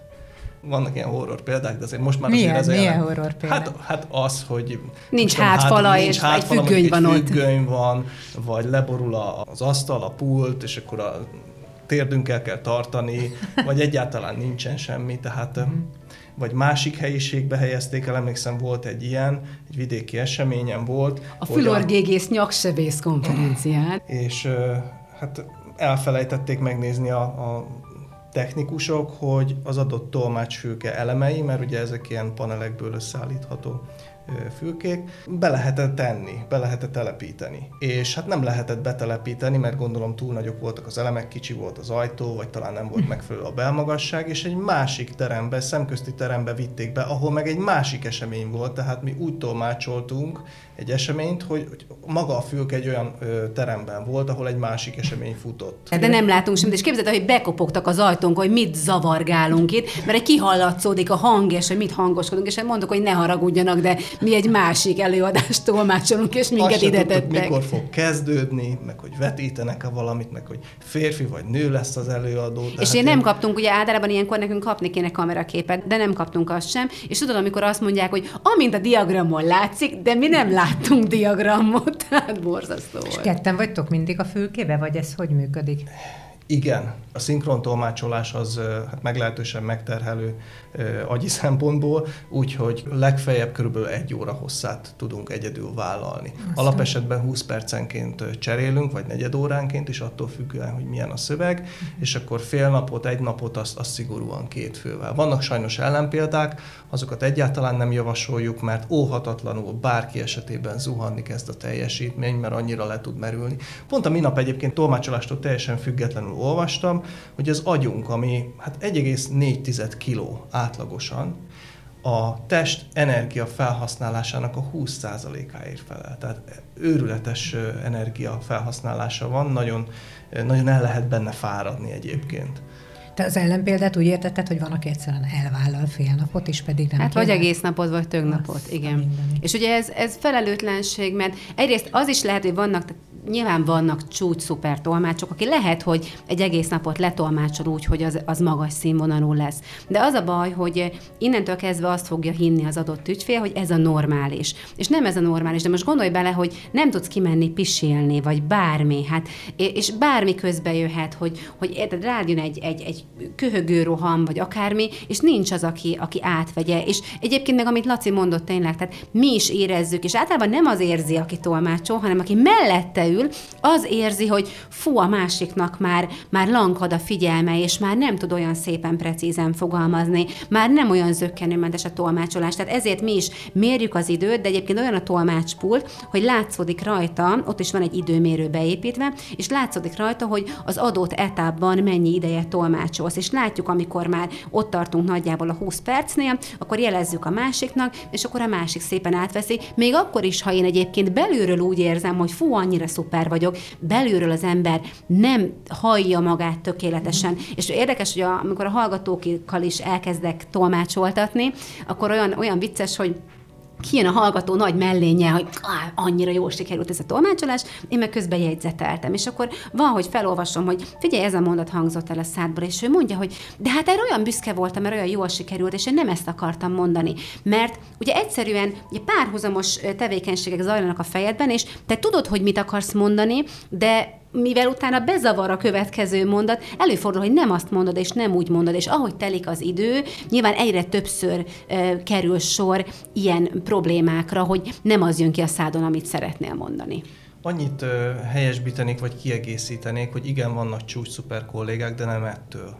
vannak ilyen horror példák, de azért most már milyen, azért milyen jelen... horror példák? Hát, hát az, hogy... Nincs hátfala, hát, és egy függöny van ott. függöny van, vagy leborul az asztal, a pult, és akkor a térdünkkel kell tartani, vagy egyáltalán nincsen semmi, tehát vagy másik helyiségbe helyezték el, emlékszem volt egy ilyen, egy vidéki eseményen volt. A Fülorgégész nyaksebész konferencián. És hát elfelejtették megnézni a, a technikusok, hogy az adott tolmácsfülke elemei, mert ugye ezek ilyen panelekből összeállítható fülkék, be lehetett tenni, be lehetett telepíteni. És hát nem lehetett betelepíteni, mert gondolom túl nagyok voltak az elemek, kicsi volt az ajtó, vagy talán nem volt megfelelő a belmagasság, és egy másik terembe, szemközti terembe vitték be, ahol meg egy másik esemény volt, tehát mi úgy tolmácsoltunk egy eseményt, hogy, hogy maga a fülke egy olyan ö, teremben volt, ahol egy másik esemény futott. De nem látunk semmit, és képzeld, hogy bekopogtak az ajtónk, hogy mit zavargálunk itt, mert egy kihallatszódik a hang, és hogy mit hangoskodunk, és mondok, hogy ne haragudjanak, de mi egy másik előadást tolmácsolunk, és minket ide tettek. mikor fog kezdődni, meg hogy vetítenek-e valamit, meg hogy férfi vagy nő lesz az előadó. És hát én nem kaptunk, ugye általában ilyenkor nekünk kapni kéne kameraképet, de nem kaptunk azt sem, és tudod, amikor azt mondják, hogy amint a diagramon látszik, de mi nem láttunk diagramot, tehát borzasztó volt. És ketten vagytok mindig a fülkébe, vagy ez hogy működik? Igen, a szinkron tolmácsolás az hát meglehetősen megterhelő agyi szempontból, úgyhogy legfeljebb körülbelül egy óra hosszát tudunk egyedül vállalni. Aztán. Alapesetben 20 percenként cserélünk, vagy negyed óránként is, attól függően, hogy milyen a szöveg, uh-huh. és akkor fél napot, egy napot azt, azt szigorúan két fővel. Vannak sajnos ellenpéldák, azokat egyáltalán nem javasoljuk, mert óhatatlanul bárki esetében zuhanni kezd a teljesítmény, mert annyira le tud merülni. Pont a minap egyébként tolmácsolástól teljesen függetlenül olvastam, hogy az agyunk, ami hát 1,4 kiló átlagosan, a test energia felhasználásának a 20%-áért felel. Tehát őrületes energia felhasználása van, nagyon, nagyon el lehet benne fáradni egyébként. Te az ellenpéldát úgy értetted, hogy van, aki egyszerűen elvállal fél napot, és pedig nem Hát vagy egész napot, vagy több napot, igen. Minden. És ugye ez, ez felelőtlenség, mert egyrészt az is lehet, hogy vannak, nyilván vannak csúcs szuper tolmácsok, aki lehet, hogy egy egész napot letolmácsol úgy, hogy az, az magas színvonalú lesz. De az a baj, hogy innentől kezdve azt fogja hinni az adott ügyfél, hogy ez a normális. És nem ez a normális, de most gondolj bele, hogy nem tudsz kimenni pisilni, vagy bármi, hát, és bármi közbe jöhet, hogy, hogy érted, rád jön egy, egy, egy köhögő roham, vagy akármi, és nincs az, aki, aki átvegye. És egyébként meg, amit Laci mondott tényleg, tehát mi is érezzük, és általában nem az érzi, aki tolmácsol, hanem aki mellette ül, az érzi, hogy fú, a másiknak már, már lankad a figyelme, és már nem tud olyan szépen precízen fogalmazni, már nem olyan zöggenőmentes a tolmácsolás. Tehát ezért mi is mérjük az időt, de egyébként olyan a tolmácspult, hogy látszódik rajta, ott is van egy időmérő beépítve, és látszódik rajta, hogy az adott etapban mennyi ideje tolmácsolsz. És látjuk, amikor már ott tartunk nagyjából a 20 percnél, akkor jelezzük a másiknak, és akkor a másik szépen átveszi. Még akkor is, ha én egyébként belülről úgy érzem, hogy fú, annyira szuper vagyok, belülről az ember nem hallja magát tökéletesen. Mm. És érdekes, hogy a, amikor a hallgatókkal is elkezdek tolmácsoltatni, akkor olyan, olyan vicces, hogy kijön a hallgató nagy mellénye, hogy annyira jól sikerült ez a tolmácsolás, én meg közben jegyzeteltem. És akkor van, hogy felolvasom, hogy figyelj, ez a mondat hangzott el a szádból, és ő mondja, hogy de hát erre olyan büszke voltam, mert olyan jól sikerült, és én nem ezt akartam mondani. Mert ugye egyszerűen ugye párhuzamos tevékenységek zajlanak a fejedben, és te tudod, hogy mit akarsz mondani, de mivel utána bezavar a következő mondat, előfordul, hogy nem azt mondod, és nem úgy mondod, és ahogy telik az idő, nyilván egyre többször e, kerül sor ilyen problémákra, hogy nem az jön ki a szádon, amit szeretnél mondani. Annyit ö, helyesbítenék, vagy kiegészítenék, hogy igen, vannak csúcs szuper kollégák, de nem ettől.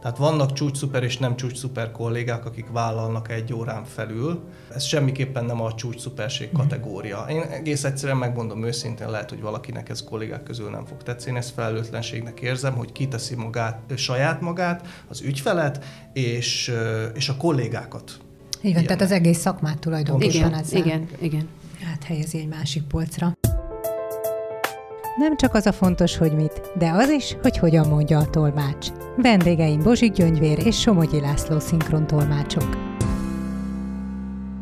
Tehát vannak csúcs-szuper és nem csúcs-szuper kollégák, akik vállalnak egy órán felül. Ez semmiképpen nem a csúcs-szuperség mhm. kategória. Én egész egyszerűen megmondom őszintén, lehet, hogy valakinek ez kollégák közül nem fog tetszeni, ezt felelőtlenségnek érzem, hogy kiteszi magát, saját magát, az ügyfelet és, és a kollégákat. Igen, tehát az egész szakmát tulajdonképpen igen, ezzel. Igen, igen. Áthelyezi egy másik polcra. Nem csak az a fontos, hogy mit, de az is, hogy hogyan mondja a tolmács. Vendégeim Bozsik Gyöngyvér és Somogyi László szinkron tolmácsok.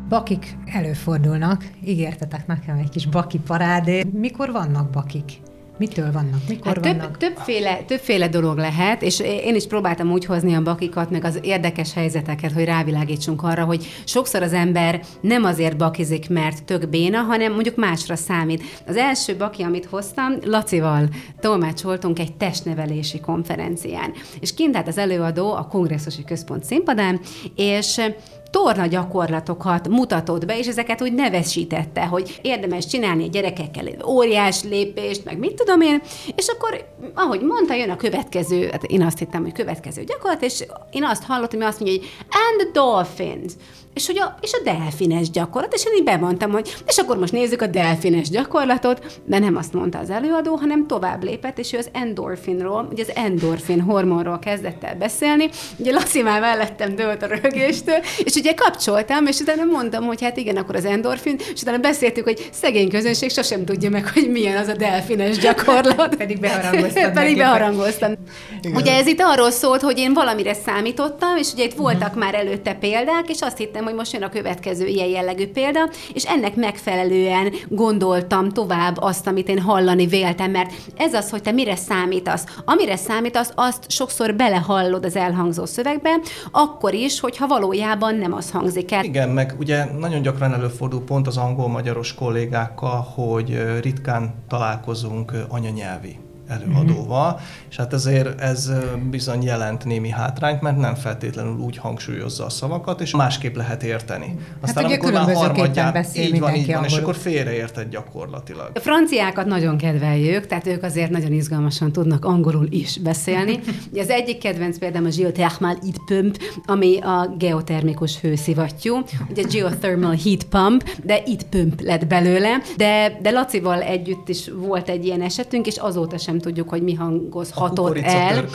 Bakik előfordulnak, ígértetek nekem egy kis baki parádé. Mikor vannak bakik? Mitől vannak? Mikor hát vannak? Több, többféle, többféle dolog lehet, és én is próbáltam úgy hozni a bakikat, meg az érdekes helyzeteket, hogy rávilágítsunk arra, hogy sokszor az ember nem azért bakizik, mert tök béna, hanem mondjuk másra számít. Az első baki, amit hoztam, Lacival tolmácsoltunk egy testnevelési konferencián. És kint állt az előadó a kongresszusi központ színpadán, és torna gyakorlatokat mutatott be, és ezeket úgy nevesítette, hogy érdemes csinálni a gyerekekkel óriás lépést, meg mit tudom én, és akkor, ahogy mondta, jön a következő, hát én azt hittem, hogy következő gyakorlat, és én azt hallottam, hogy azt mondja, hogy and dolphins és, hogy a, és a delfines gyakorlat, és én így bemondtam, hogy és akkor most nézzük a delfines gyakorlatot, de nem azt mondta az előadó, hanem tovább lépett, és ő az endorfinról, ugye az endorfin hormonról kezdett el beszélni, ugye Laci már mellettem dőlt a rögéstől, és ugye kapcsoltam, és utána mondtam, hogy hát igen, akkor az endorfin, és utána beszéltük, hogy szegény közönség sosem tudja meg, hogy milyen az a delfines gyakorlat. Pedig beharangoztam. Pedig beharangoztam. Ugye ez itt arról szólt, hogy én valamire számítottam, és ugye itt voltak uh-huh. már előtte példák, és azt hittem, hogy most jön a következő ilyen jellegű példa, és ennek megfelelően gondoltam tovább azt, amit én hallani véltem, mert ez az, hogy te mire számítasz. Amire számítasz, azt sokszor belehallod az elhangzó szövegbe, akkor is, hogyha valójában nem az hangzik el. Igen, meg ugye nagyon gyakran előfordul pont az angol-magyaros kollégákkal, hogy ritkán találkozunk anyanyelvi előadóval, mm-hmm. és hát ezért ez bizony jelent némi hátrányt, mert nem feltétlenül úgy hangsúlyozza a szavakat, és másképp lehet érteni. Hát Aztán hát amikor már harmadján, beszél így van, így van, és akkor félreérted gyakorlatilag. A franciákat nagyon kedveljük, tehát ők azért nagyon izgalmasan tudnak angolul is beszélni. Ugye az egyik kedvenc például a geothermal heat pump, ami a geotermikus hőszivattyú, ugye geothermal heat pump, de heat pump lett belőle, de, de Lacival együtt is volt egy ilyen esetünk, és azóta sem nem tudjuk, hogy mi hangozhatott el.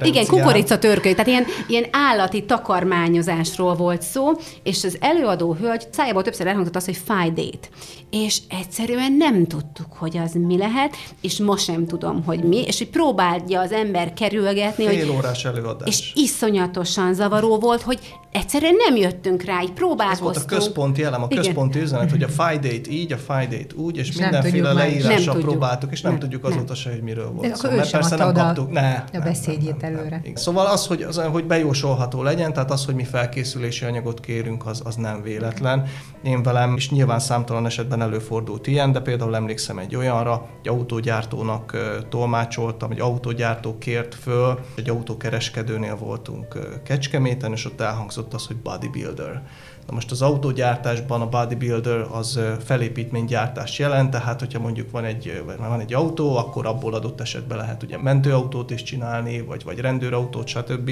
Igen, kukorica törköly, tehát ilyen, ilyen állati takarmányozásról volt szó, és az előadó hölgy szájából többször elhangzott az, hogy date. És egyszerűen nem tudtuk, hogy az mi lehet, és most sem tudom, hogy mi, és hogy próbálja az ember kerülgetni, Fél hogy... órás előadás. És iszonyatosan zavaró volt, hogy egyszerűen nem jöttünk rá, így próbálkoztunk. Ez volt a központi elem, a Igen. központi üzenet, hogy a date így, a date úgy, és, és mindenféle leírással próbáltuk, és nem, nem tudjuk azóta nem. se, hogy miről volt szó. Mert persze nem kaptuk. Ne, a nem, beszédjét nem, nem, előre. Nem. Szóval az hogy, az, hogy bejósolható legyen, tehát az, hogy mi felkészülési anyagot kérünk, az, az nem véletlen. Én velem is nyilván számtalan esetben előfordult ilyen, de például emlékszem egy olyanra, egy autógyártónak tolmácsoltam, egy autógyártó kért föl, egy autókereskedőnél voltunk Kecskeméten, és ott elhangzott az, hogy bodybuilder. Na most az autógyártásban a bodybuilder az felépítménygyártás jelent, tehát hogyha mondjuk van egy, van egy autó, akkor abból adott esetben lehet ugye mentőautót is csinálni, vagy, vagy rendőrautót, stb.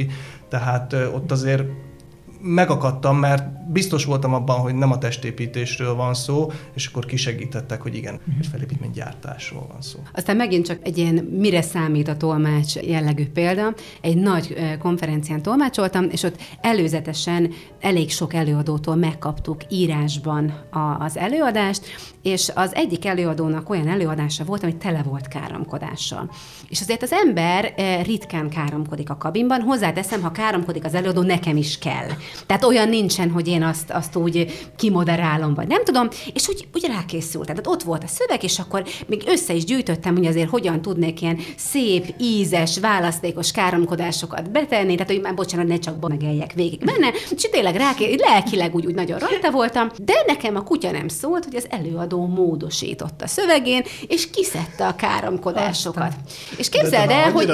Tehát ott azért megakadtam, mert biztos voltam abban, hogy nem a testépítésről van szó, és akkor kisegítettek, hogy igen, uh-huh. egy felépítménygyártásról van szó. Aztán megint csak egy ilyen mire számít a tolmács jellegű példa. Egy nagy konferencián tolmácsoltam, és ott előzetesen elég sok előadótól megkaptuk írásban a, az előadást, és az egyik előadónak olyan előadása volt, ami tele volt káromkodással. És azért az ember ritkán káromkodik a kabinban, hozzáteszem, ha káromkodik az előadó, nekem is kell. Tehát olyan nincsen, hogy én azt, azt úgy kimoderálom, vagy nem tudom, és úgy, úgy rákészültem. Tehát ott volt a szöveg, és akkor még össze is gyűjtöttem, hogy azért hogyan tudnék ilyen szép, ízes, választékos káromkodásokat betenni, tehát hogy már bocsánat, ne csak megeljek végig benne, és tényleg ráké, lelkileg úgy, úgy nagyon rajta voltam, de nekem a kutya nem szólt, hogy az előadó módosított a szövegén, és kiszedte a káromkodásokat. Aztán. És képzeld el, hogy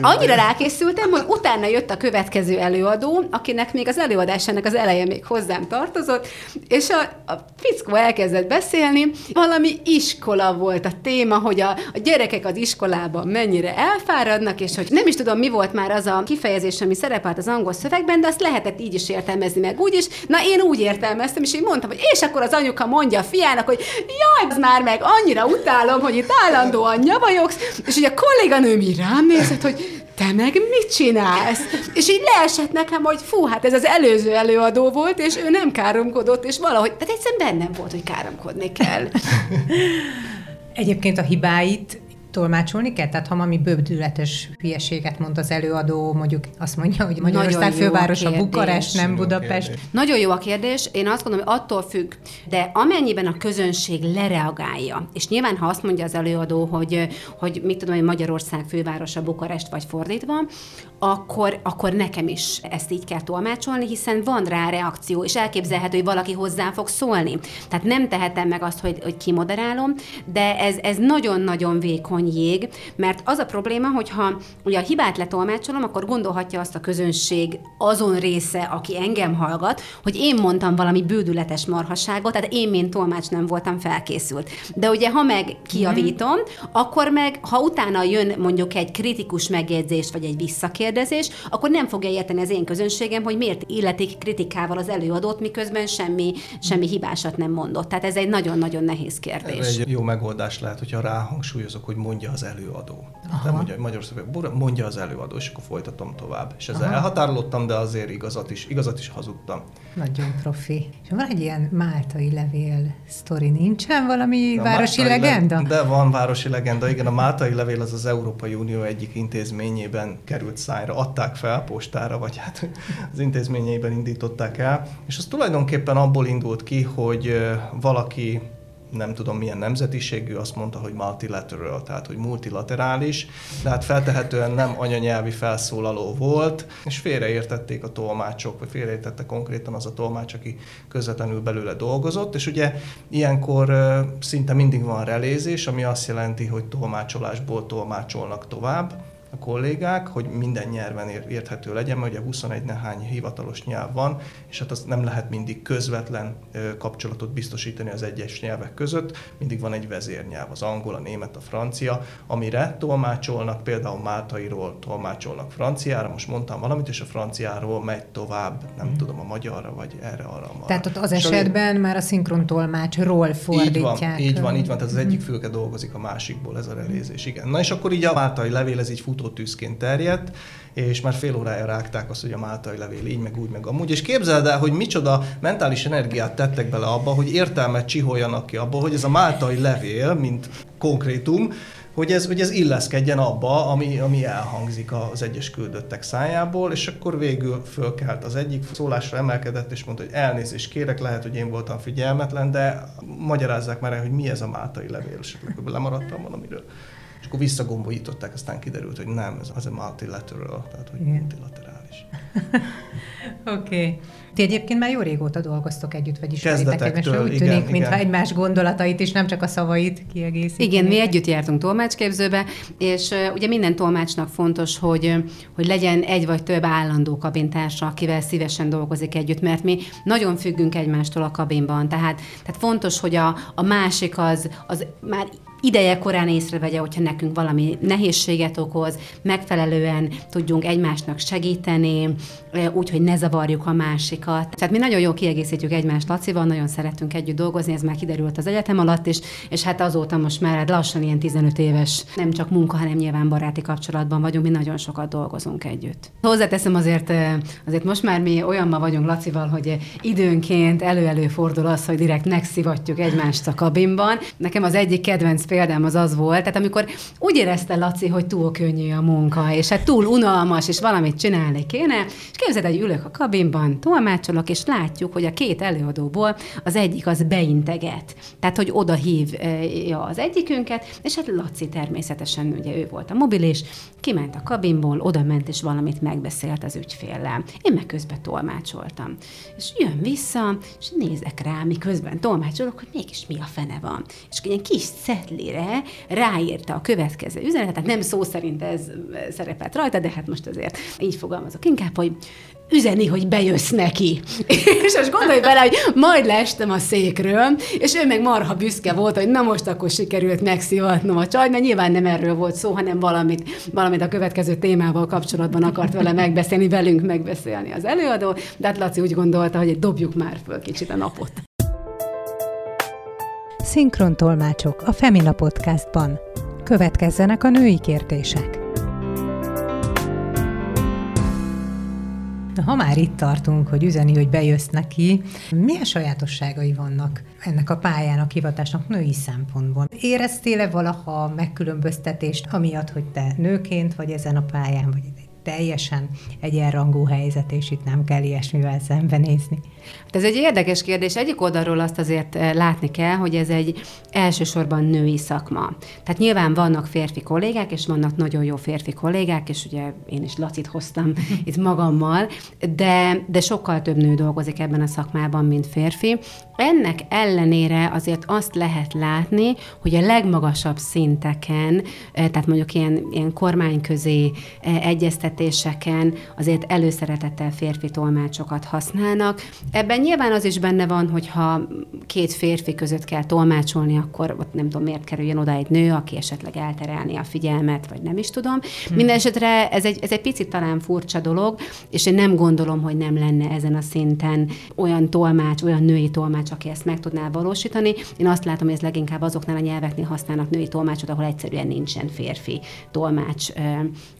annyira rákészültem, hogy utána jött a következő előadó, akinek még az előadásának az eleje még hozzám tartozott, és a, a fickó elkezdett beszélni, valami iskola volt a téma, hogy a, a gyerekek az iskolában mennyire elfáradnak, és hogy nem is tudom, mi volt már az a kifejezés, ami szerepelt az angol szövegben, de azt lehetett így is értelmezni, meg úgy is. Na, én úgy értelmeztem, és én mondtam, hogy és akkor az anyuka mondja a fiának, hogy jaj, az már meg annyira utálom, hogy itt állandóan nyavajogsz, és ugye a kolléganőm így rám nézett, hogy te meg mit csinálsz? És így leesett nekem, hogy fú, hát ez az előző előadó volt, és ő nem káromkodott, és valahogy, tehát egyszerűen bennem volt, hogy káromkodni kell. Egyébként a hibáit tolmácsolni kell? Tehát ha valami bődületes hülyeséget mond az előadó, mondjuk azt mondja, hogy Magyarország fővárosa Bukarest, nem Budapest. Kérdés. Nagyon jó a kérdés. Én azt gondolom, hogy attól függ, de amennyiben a közönség lereagálja, és nyilván ha azt mondja az előadó, hogy, hogy mit tudom, hogy Magyarország fővárosa Bukarest vagy fordítva, akkor, akkor nekem is ezt így kell tolmácsolni, hiszen van rá reakció, és elképzelhető, hogy valaki hozzá fog szólni. Tehát nem tehetem meg azt, hogy, hogy kimoderálom, de ez, ez nagyon-nagyon vékony jég, mert az a probléma, hogyha ugye a hibát letolmácsolom, akkor gondolhatja azt a közönség azon része, aki engem hallgat, hogy én mondtam valami bődületes marhaságot, tehát én, mint tolmács nem voltam felkészült. De ugye, ha meg kiavítom, akkor meg, ha utána jön mondjuk egy kritikus megjegyzés, vagy egy visszakérdezés, akkor nem fogja érteni az én közönségem, hogy miért illetik kritikával az előadót, miközben semmi, semmi hibásat nem mondott. Tehát ez egy nagyon-nagyon nehéz kérdés. Ez egy jó megoldás lehet, hogyha ráhangsúlyozok, hogy mondja az előadó. Aha. Nem mondja, hogy Magyarország, mondja az előadó, és akkor folytatom tovább. És ezzel Aha. elhatárolódtam, de azért igazat is, igazat is hazudtam. Nagyon profi. És van egy ilyen máltai levél sztori, nincsen valami a városi legenda? Le- de van városi legenda, igen. A máltai levél az az Európai Unió egyik intézményében került szájra, adták fel postára, vagy hát az intézményeiben indították el, és az tulajdonképpen abból indult ki, hogy valaki nem tudom milyen nemzetiségű, azt mondta, hogy multilateral, tehát hogy multilaterális, de hát feltehetően nem anyanyelvi felszólaló volt, és félreértették a tolmácsok, vagy félreértette konkrétan az a tolmács, aki közvetlenül belőle dolgozott, és ugye ilyenkor szinte mindig van relézés, ami azt jelenti, hogy tolmácsolásból tolmácsolnak tovább, a kollégák, hogy minden nyelven érthető legyen, mert ugye 21 nehány hivatalos nyelv van, és hát az nem lehet mindig közvetlen kapcsolatot biztosítani az egyes nyelvek között, mindig van egy vezérnyelv, az angol, a német, a francia, amire tolmácsolnak, például máltairól tolmácsolnak franciára, most mondtam valamit, és a franciáról megy tovább, nem mm. tudom, a magyarra, vagy erre, arra. Tehát ott az és esetben ami... már a szinkron tolmácsról fordítják. Így van, így van, így van, tehát az mhm. egyik fülke dolgozik a másikból, ez a relézés, igen. Na és akkor így a máltai levél, ez így tűzként terjedt, és már fél órája rágták azt, hogy a máltai levél így, meg úgy, meg amúgy. És képzeld el, hogy micsoda mentális energiát tettek bele abba, hogy értelmet csiholjanak ki abba, hogy ez a máltai levél, mint konkrétum, hogy ez, hogy ez illeszkedjen abba, ami, ami elhangzik az egyes küldöttek szájából, és akkor végül fölkelt az egyik szólásra emelkedett, és mondta, hogy elnézést kérek, lehet, hogy én voltam figyelmetlen, de magyarázzák már el, hogy mi ez a máltai levél, és akkor lemaradtam valamiről és akkor visszagombolították, aztán kiderült, hogy nem, ez az a multilateral, tehát hogy Igen. multilaterális. Oké. Okay. Ti egyébként már jó régóta dolgoztok együtt, vagy ismeritek egymást, úgy igen, tűnik, mintha egymás gondolatait is, nem csak a szavait kiegészítenék. Igen, mi együtt jártunk tolmácsképzőbe, és uh, ugye minden tolmácsnak fontos, hogy, hogy legyen egy vagy több állandó kabintársa, akivel szívesen dolgozik együtt, mert mi nagyon függünk egymástól a kabinban, tehát, tehát fontos, hogy a, a másik az, az már ideje korán észrevegye, hogyha nekünk valami nehézséget okoz, megfelelően tudjunk egymásnak segíteni, úgyhogy ne zavarjuk a másikat. Tehát mi nagyon jól kiegészítjük egymást Lacival, nagyon szeretünk együtt dolgozni, ez már kiderült az egyetem alatt is, és hát azóta most már lassan ilyen 15 éves, nem csak munka, hanem nyilván baráti kapcsolatban vagyunk, mi nagyon sokat dolgozunk együtt. Hozzáteszem azért, azért most már mi olyanban vagyunk Lacival, hogy időnként elő-elő fordul az, hogy direkt megszivatjuk egymást a kabinban. Nekem az egyik kedvenc példám az az volt, tehát amikor úgy érezte Laci, hogy túl könnyű a munka, és hát túl unalmas, és valamit csinálni kéne, és képzeld, hogy ülök a kabinban, tolmácsolok, és látjuk, hogy a két előadóból az egyik az beinteget. Tehát, hogy oda hívja az egyikünket, és hát Laci természetesen, ugye ő volt a mobil, és kiment a kabinból, oda ment, és valamit megbeszélt az ügyféllel. Én meg közben tolmácsoltam. És jön vissza, és nézek rá, miközben tolmácsolok, hogy mégis mi a fene van. És ilyen kis szetlire ráírta a következő üzenetet, tehát nem szó szerint ez szerepelt rajta, de hát most azért így fogalmazok inkább, hogy üzeni, hogy bejössz neki. és most gondolj bele, hogy majd leestem a székről, és ő meg marha büszke volt, hogy na most akkor sikerült megszivatnom a csaj, mert nyilván nem erről volt szó, hanem valamit, valamit a következő témával kapcsolatban akart vele megbeszélni, velünk megbeszélni az előadó, de hát Laci úgy gondolta, hogy dobjuk már föl kicsit a napot. Szinkron tolmácsok a Femina Podcastban. Következzenek a női kérdések. Ha már itt tartunk, hogy üzeni, hogy bejössz neki, milyen sajátosságai vannak ennek a pályának, hivatásnak női szempontból? Éreztél-e valaha megkülönböztetést, amiatt, hogy te nőként vagy ezen a pályán, vagy teljesen egyenrangú helyzet, és itt nem kell ilyesmivel szembenézni? Hát ez egy érdekes kérdés. Egyik oldalról azt azért eh, látni kell, hogy ez egy elsősorban női szakma. Tehát nyilván vannak férfi kollégák, és vannak nagyon jó férfi kollégák, és ugye én is Lacit hoztam itt magammal, de, de sokkal több nő dolgozik ebben a szakmában, mint férfi. Ennek ellenére azért azt lehet látni, hogy a legmagasabb szinteken, eh, tehát mondjuk ilyen, ilyen kormányközi eh, egyeztetéseken azért előszeretettel férfi tolmácsokat használnak, Ebben nyilván az is benne van, hogy ha két férfi között kell tolmácsolni, akkor ott nem tudom, miért kerüljön oda egy nő, aki esetleg elterelni a figyelmet, vagy nem is tudom. Hmm. Mindenesetre ez egy, ez egy picit talán furcsa dolog, és én nem gondolom, hogy nem lenne ezen a szinten olyan tolmács, olyan női tolmács, aki ezt meg tudná valósítani. Én azt látom, hogy ez leginkább azoknál a nyelveknél használnak női tolmácsot, ahol egyszerűen nincsen férfi tolmács,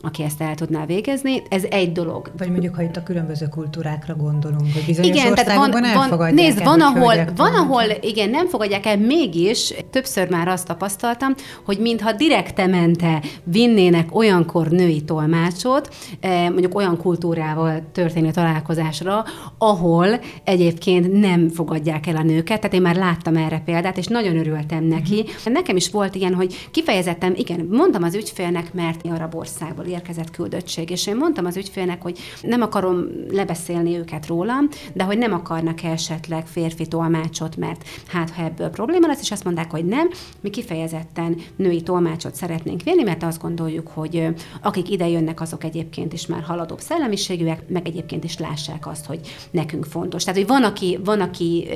aki ezt el tudná végezni. Ez egy dolog. Vagy mondjuk, ha itt a különböző kultúrákra gondolunk, hogy bizonyos Igen, tehát van, van, nézd, van, ahol, van, ahol, igen, nem fogadják el, mégis többször már azt tapasztaltam, hogy mintha direktemente vinnének olyankor női tolmácsot, eh, mondjuk olyan kultúrával történő találkozásra, ahol egyébként nem fogadják el a nőket, tehát én már láttam erre példát, és nagyon örültem neki. Uh-huh. Nekem is volt ilyen, hogy kifejezettem, igen, mondtam az ügyfélnek, mert arab országból érkezett küldöttség, és én mondtam az ügyfélnek, hogy nem akarom lebeszélni őket rólam, de hogy nem akarnak esetleg férfi tolmácsot, mert hát ha ebből probléma lesz, és azt mondták, hogy nem, mi kifejezetten női tolmácsot szeretnénk vinni, mert azt gondoljuk, hogy akik ide jönnek, azok egyébként is már haladóbb szellemiségűek, meg egyébként is lássák azt, hogy nekünk fontos. Tehát, hogy van, aki, van, aki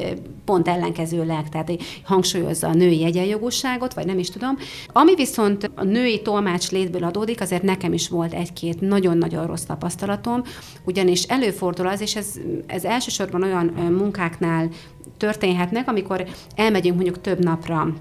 pont ellenkezőleg, tehát hangsúlyozza a női egyenjogúságot, vagy nem is tudom. Ami viszont a női tolmács létből adódik, azért nekem is volt egy-két nagyon-nagyon rossz tapasztalatom, ugyanis előfordul az, és ez, ez elsősorban olyan munkáknál történhetnek, amikor elmegyünk mondjuk több napra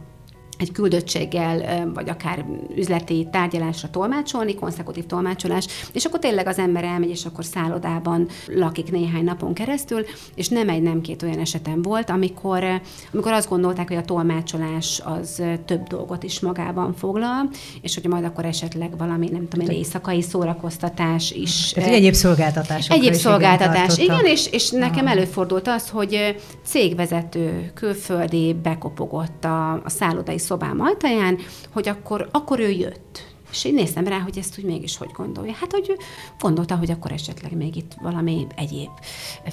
egy küldöttséggel, vagy akár üzleti tárgyalásra tolmácsolni, konszekutív tolmácsolás, és akkor tényleg az ember elmegy, és akkor szállodában lakik néhány napon keresztül, és nem egy, nem két olyan esetem volt, amikor, amikor azt gondolták, hogy a tolmácsolás az több dolgot is magában foglal, és hogy majd akkor esetleg valami, nem tudom, egy éjszakai szórakoztatás is. Tehát egyéb szolgáltatás. Egyéb szolgáltatás, igen, és, és nekem előfordult az, hogy cégvezető külföldi bekopogott a, a szállodai szobám ajtaján, hogy akkor, akkor ő jött. És én néztem rá, hogy ezt úgy mégis hogy gondolja. Hát, hogy gondolta, hogy akkor esetleg még itt valami egyéb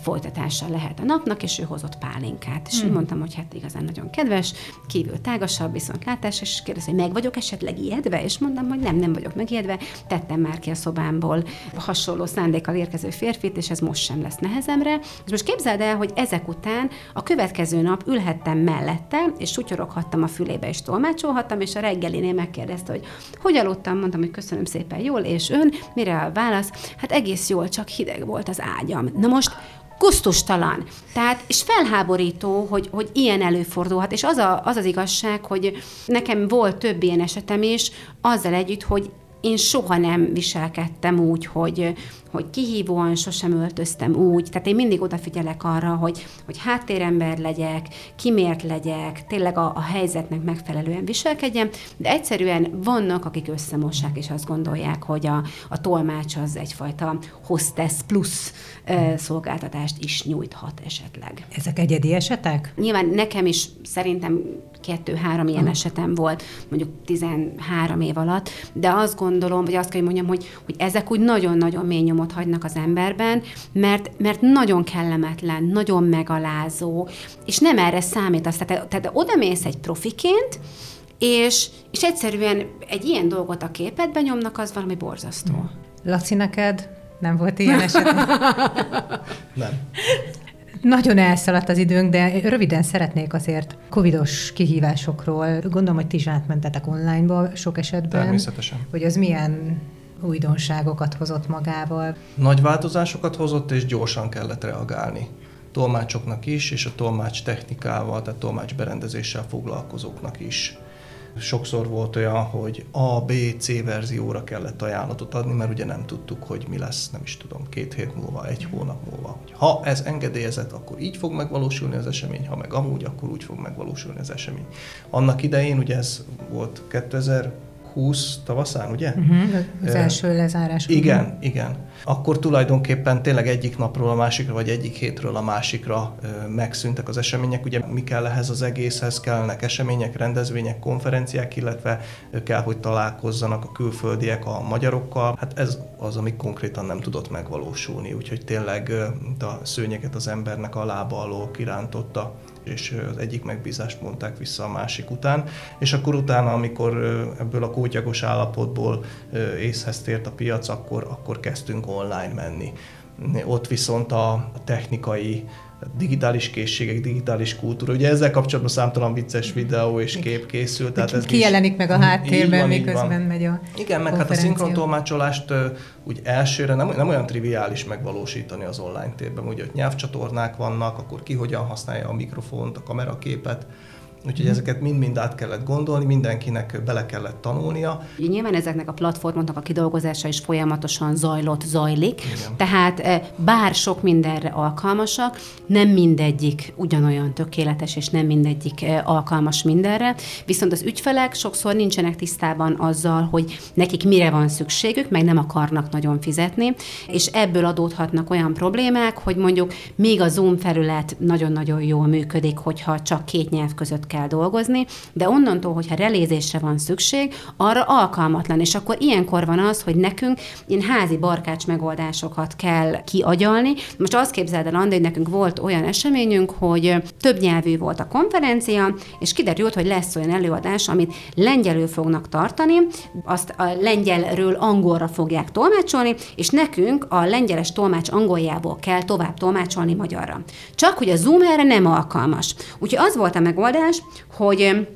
folytatása lehet a napnak, és ő hozott pálinkát. És hmm. én mondtam, hogy hát igazán nagyon kedves, kívül tágasabb, viszont látás, és kérdezte, hogy meg vagyok esetleg ijedve? És mondtam, hogy nem, nem vagyok megijedve. Tettem már ki a szobámból hasonló szándékkal érkező férfit, és ez most sem lesz nehezemre. És most képzeld el, hogy ezek után a következő nap ülhettem mellette, és sutyoroghattam a fülébe, és tolmácsolhattam, és a reggelinél megkérdezte, hogy hogy aludtam aludtam, mondtam, hogy köszönöm szépen, jól, és ön, mire a válasz? Hát egész jól, csak hideg volt az ágyam. Na most kusztustalan. Tehát, és felháborító, hogy, hogy ilyen előfordulhat, és az, a, az az igazság, hogy nekem volt több ilyen esetem is, azzal együtt, hogy én soha nem viselkedtem úgy, hogy, hogy kihívóan sosem öltöztem úgy, tehát én mindig odafigyelek arra, hogy, hogy háttérember legyek, kimért legyek, tényleg a, a helyzetnek megfelelően viselkedjem, de egyszerűen vannak, akik összemossák, és azt gondolják, hogy a, a tolmács az egyfajta hostess plusz ö, szolgáltatást is nyújthat esetleg. Ezek egyedi esetek? Nyilván nekem is szerintem kettő-három ilyen uh. esetem volt, mondjuk 13 év alatt, de azt gondolom, vagy azt kell, mondjam, hogy, hogy ezek úgy nagyon-nagyon mély nyomot hagynak az emberben, mert, mert nagyon kellemetlen, nagyon megalázó, és nem erre számítasz. Tehát, tehát oda mész egy profiként, és, és egyszerűen egy ilyen dolgot a képedben nyomnak, az valami borzasztó. Laci, neked nem volt ilyen eset? nem. Nagyon elszaladt az időnk, de röviden szeretnék azért covidos kihívásokról. Gondolom, hogy ti is átmentetek onlineba sok esetben. Természetesen. Hogy az milyen újdonságokat hozott magával. Nagy változásokat hozott, és gyorsan kellett reagálni. Tolmácsoknak is, és a tolmács technikával, tehát tolmács berendezéssel foglalkozóknak is. Sokszor volt olyan, hogy A, B, C verzióra kellett ajánlatot adni, mert ugye nem tudtuk, hogy mi lesz, nem is tudom, két hét múlva, egy hónap múlva. Ha ez engedélyezett, akkor így fog megvalósulni az esemény, ha meg amúgy, akkor úgy fog megvalósulni az esemény. Annak idején, ugye ez volt 2000 20 tavaszán, ugye? Uh-huh, az első lezárás. Igen, uh-huh. igen. Akkor tulajdonképpen tényleg egyik napról a másikra, vagy egyik hétről a másikra megszűntek az események. Ugye mi kell ehhez az egészhez? Kellnek események, rendezvények, konferenciák, illetve kell, hogy találkozzanak a külföldiek a magyarokkal. Hát ez az, ami konkrétan nem tudott megvalósulni. Úgyhogy tényleg a szőnyeket az embernek a lába alól kirántotta és az egyik megbízást mondták vissza a másik után, és akkor utána, amikor ebből a kótyagos állapotból észhez tért a piac, akkor, akkor kezdtünk online menni. Ott viszont a technikai digitális készségek, digitális kultúra. Ugye ezzel kapcsolatban számtalan vicces videó és kép készült. Tehát ez Kijelenik meg a háttérben, van, miközben megy a Igen, meg hát a szinkrontolmácsolást úgy elsőre nem, nem olyan triviális megvalósítani az online térben. Ugye ott nyelvcsatornák vannak, akkor ki hogyan használja a mikrofont, a kameraképet, Úgyhogy mm. ezeket mind-mind át kellett gondolni, mindenkinek bele kellett tanulnia. Nyilván ezeknek a platformoknak a kidolgozása is folyamatosan zajlott, zajlik. Igen. Tehát eh, bár sok mindenre alkalmasak, nem mindegyik ugyanolyan tökéletes, és nem mindegyik eh, alkalmas mindenre. Viszont az ügyfelek sokszor nincsenek tisztában azzal, hogy nekik mire van szükségük, meg nem akarnak nagyon fizetni, és ebből adódhatnak olyan problémák, hogy mondjuk még a Zoom felület nagyon-nagyon jól működik, hogyha csak két nyelv között kell dolgozni, de onnantól, hogyha relézésre van szükség, arra alkalmatlan, és akkor ilyenkor van az, hogy nekünk ilyen házi barkács megoldásokat kell kiagyalni. Most azt képzeld el, Andi, hogy nekünk volt olyan eseményünk, hogy több nyelvű volt a konferencia, és kiderült, hogy lesz olyan előadás, amit lengyelül fognak tartani, azt a lengyelről angolra fogják tolmácsolni, és nekünk a lengyeles tolmács angoljából kell tovább tolmácsolni magyarra. Csak hogy a Zoom erre nem alkalmas. Úgyhogy az volt a megoldás, hogy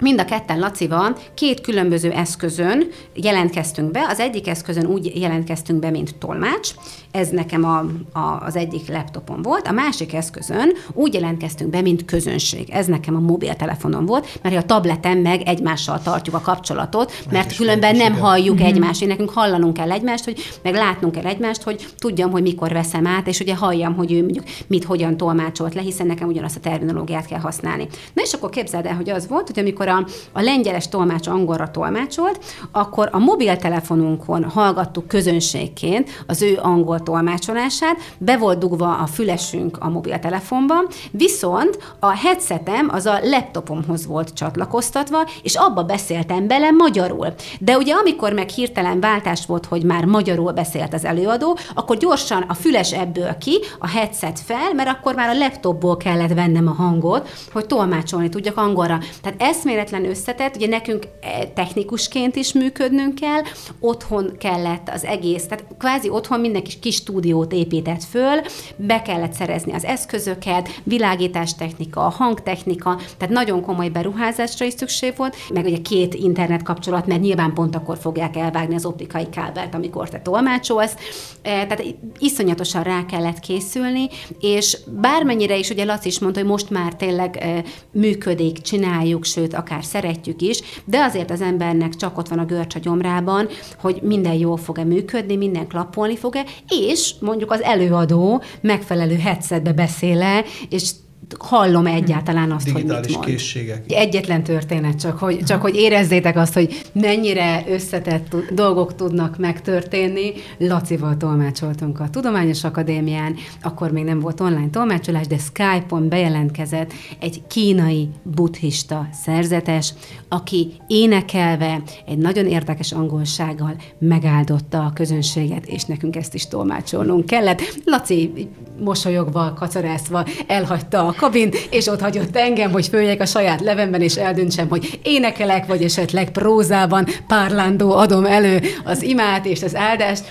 mind a ketten Lacival két különböző eszközön jelentkeztünk be. Az egyik eszközön úgy jelentkeztünk be, mint tolmács, ez nekem a, a, az egyik laptopon volt, a másik eszközön úgy jelentkeztünk be, mint közönség. Ez nekem a mobiltelefonon volt, mert a tableten meg egymással tartjuk a kapcsolatot, mert különben nem halljuk mm-hmm. egymást. Én nekünk hallanunk kell egymást, hogy meg látnunk kell egymást, hogy tudjam, hogy mikor veszem át, és ugye halljam, hogy ő mondjuk mit, hogyan tolmácsolt le, hiszen nekem ugyanazt a terminológiát kell használni. Na és akkor képzeld el, hogy az volt, hogy amikor a, a lengyeles tolmács angolra tolmácsolt, akkor a mobiltelefonunkon hallgattuk közönségként az ő angol tolmácsolását, be volt dugva a fülesünk a mobiltelefonba, viszont a headsetem az a laptopomhoz volt csatlakoztatva, és abba beszéltem bele magyarul. De ugye amikor meg hirtelen váltás volt, hogy már magyarul beszélt az előadó, akkor gyorsan a füles ebből ki, a headset fel, mert akkor már a laptopból kellett vennem a hangot, hogy tolmácsolni tudjak angolra. Tehát eszméletlen összetett, ugye nekünk e, technikusként is működnünk kell, otthon kellett az egész, tehát kvázi otthon mindenki kis stúdiót épített föl, be kellett szerezni az eszközöket, világítástechnika, hangtechnika, tehát nagyon komoly beruházásra is szükség volt, meg ugye két internet kapcsolat, mert nyilván pont akkor fogják elvágni az optikai kábelt, amikor te tolmácsolsz. E, tehát iszonyatosan rá kellett készülni, és bármennyire is, ugye Laci is mondta, hogy most már tényleg e, működik, csináljuk, sőt, akár szeretjük is, de azért az embernek csak ott van a görcs a gyomrában, hogy minden jól fog-e működni, minden klappolni fog-e, és mondjuk az előadó megfelelő headsetbe beszéle, és hallom egyáltalán azt, Digitális hogy mit mond. készségek. Egyetlen történet, csak hogy, csak hogy érezzétek azt, hogy mennyire összetett dolgok tudnak megtörténni. Lacival tolmácsoltunk a Tudományos Akadémián, akkor még nem volt online tolmácsolás, de Skype-on bejelentkezett egy kínai buddhista szerzetes, aki énekelve egy nagyon érdekes angolsággal megáldotta a közönséget, és nekünk ezt is tolmácsolnunk kellett. Laci mosolyogva, kacarászva elhagyta a kabin, és ott hagyott engem, hogy följek a saját levemben, és eldöntsem, hogy énekelek, vagy esetleg prózában, párlándó adom elő az imát és az áldást.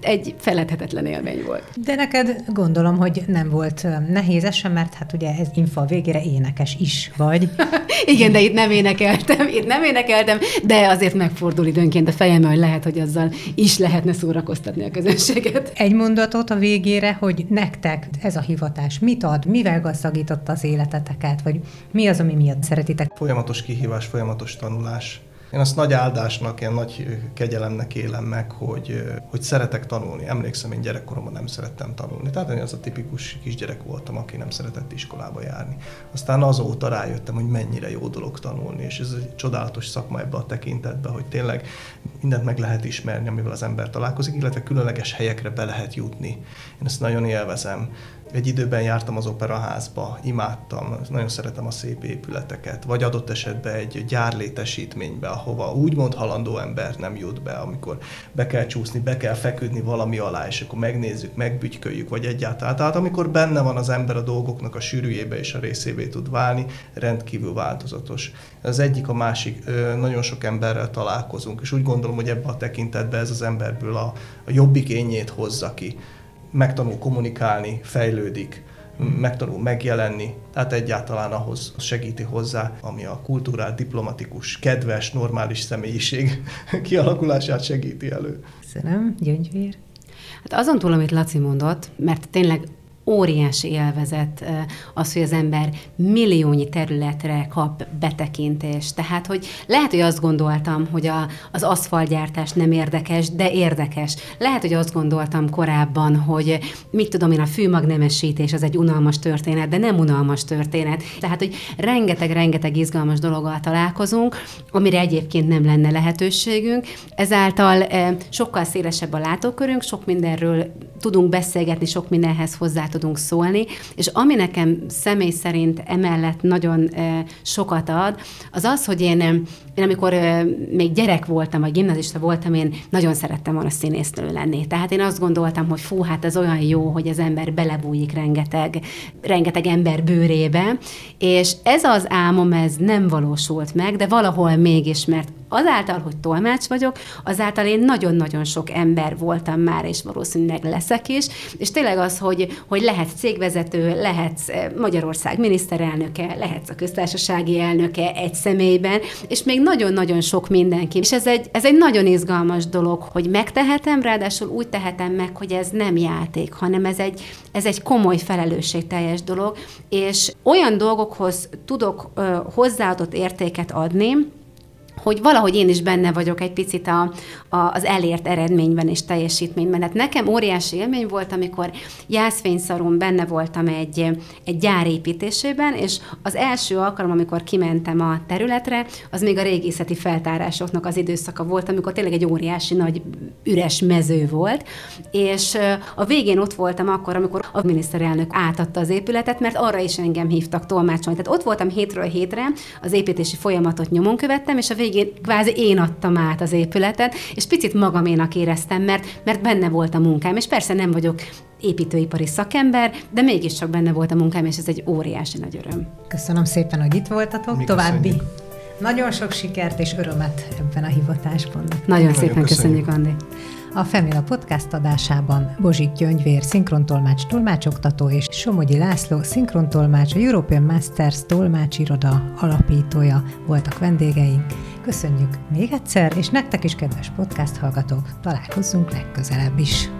Egy feledhetetlen élmény volt. De neked gondolom, hogy nem volt nehéz ez sem, mert hát ugye ez infa végére énekes is vagy. Igen, de itt nem énekeltem, itt nem énekeltem, de azért megfordul időnként a fejem, hogy lehet, hogy azzal is lehetne szórakoztatni a közönséget. Egy mondatot a végére, hogy nektek ez a hivatás mit ad, mivel gazdagította az életeteket, vagy mi az, ami miatt szeretitek? Folyamatos kihívás, folyamatos tanulás én azt nagy áldásnak, ilyen nagy kegyelemnek élem meg, hogy, hogy szeretek tanulni. Emlékszem, én gyerekkoromban nem szerettem tanulni. Tehát én az a tipikus kisgyerek voltam, aki nem szeretett iskolába járni. Aztán azóta rájöttem, hogy mennyire jó dolog tanulni, és ez egy csodálatos szakma ebbe a tekintetbe, hogy tényleg mindent meg lehet ismerni, amivel az ember találkozik, illetve különleges helyekre be lehet jutni. Én ezt nagyon élvezem. Egy időben jártam az operaházba, imádtam, nagyon szeretem a szép épületeket, vagy adott esetben egy gyárlétesítménybe, ahova úgymond halandó ember nem jut be, amikor be kell csúszni, be kell feküdni valami alá, és akkor megnézzük, megbügyköljük, vagy egyáltalán. Tehát amikor benne van az ember a dolgoknak a sűrűjébe és a részévé tud válni, rendkívül változatos. Az egyik, a másik, nagyon sok emberrel találkozunk, és úgy gondolom, hogy ebbe a tekintetben ez az emberből a, a jobbik ényét hozza ki megtanul kommunikálni, fejlődik, megtanul megjelenni, tehát egyáltalán ahhoz segíti hozzá, ami a kultúrát, diplomatikus, kedves, normális személyiség kialakulását segíti elő. Köszönöm, Gyöngyvér. Hát azon túl, amit Laci mondott, mert tényleg óriási élvezet az, hogy az ember milliónyi területre kap betekintést. Tehát, hogy lehet, hogy azt gondoltam, hogy a, az aszfaltgyártás nem érdekes, de érdekes. Lehet, hogy azt gondoltam korábban, hogy mit tudom én, a fűmagnemesítés az egy unalmas történet, de nem unalmas történet. Tehát, hogy rengeteg-rengeteg izgalmas dologgal találkozunk, amire egyébként nem lenne lehetőségünk. Ezáltal sokkal szélesebb a látókörünk, sok mindenről tudunk beszélgetni, sok mindenhez hozzá tudunk szólni, és ami nekem személy szerint emellett nagyon sokat ad, az az, hogy én, én amikor még gyerek voltam, vagy gimnazista voltam, én nagyon szerettem volna színésznő lenni. Tehát én azt gondoltam, hogy fú, hát ez olyan jó, hogy az ember belebújik rengeteg, rengeteg ember bőrébe, és ez az álmom, ez nem valósult meg, de valahol mégis, mert azáltal, hogy tolmács vagyok, azáltal én nagyon-nagyon sok ember voltam már, és valószínűleg leszek is, és tényleg az, hogy, hogy lehetsz cégvezető, lehetsz eh, Magyarország miniszterelnöke, lehetsz a köztársasági elnöke egy személyben, és még nagyon-nagyon sok mindenki. És ez egy, ez egy nagyon izgalmas dolog, hogy megtehetem, ráadásul úgy tehetem meg, hogy ez nem játék, hanem ez egy, ez egy komoly felelősségteljes dolog, és olyan dolgokhoz tudok ö, hozzáadott értéket adni, hogy valahogy én is benne vagyok egy picit a, a, az elért eredményben és teljesítményben. Hát nekem óriási élmény volt, amikor jászfényszaron benne voltam egy, egy gyár építésében, és az első alkalom, amikor kimentem a területre, az még a régészeti feltárásoknak az időszaka volt, amikor tényleg egy óriási nagy üres mező volt, és a végén ott voltam akkor, amikor a miniszterelnök átadta az épületet, mert arra is engem hívtak tolmácsolni. Tehát ott voltam hétről hétre, az építési folyamatot nyomon követtem, és a végén végén kvázi én adtam át az épületet, és picit magaménak éreztem, mert, mert benne volt a munkám, és persze nem vagyok építőipari szakember, de mégiscsak benne volt a munkám, és ez egy óriási nagy öröm. Köszönöm szépen, hogy itt voltatok. Mi További köszönjük. nagyon sok sikert és örömet ebben a hivatásban. Nagyon, nagyon szépen köszönjük, köszönjük Andi. A Femina podcast adásában Bozsik Gyöngyvér, szinkrontolmács tolmácsoktató és Somogyi László, szinkrontolmács, a European Masters tolmácsiroda alapítója voltak vendégeink. Köszönjük még egyszer, és nektek is, kedves podcast hallgatók, találkozzunk legközelebb is.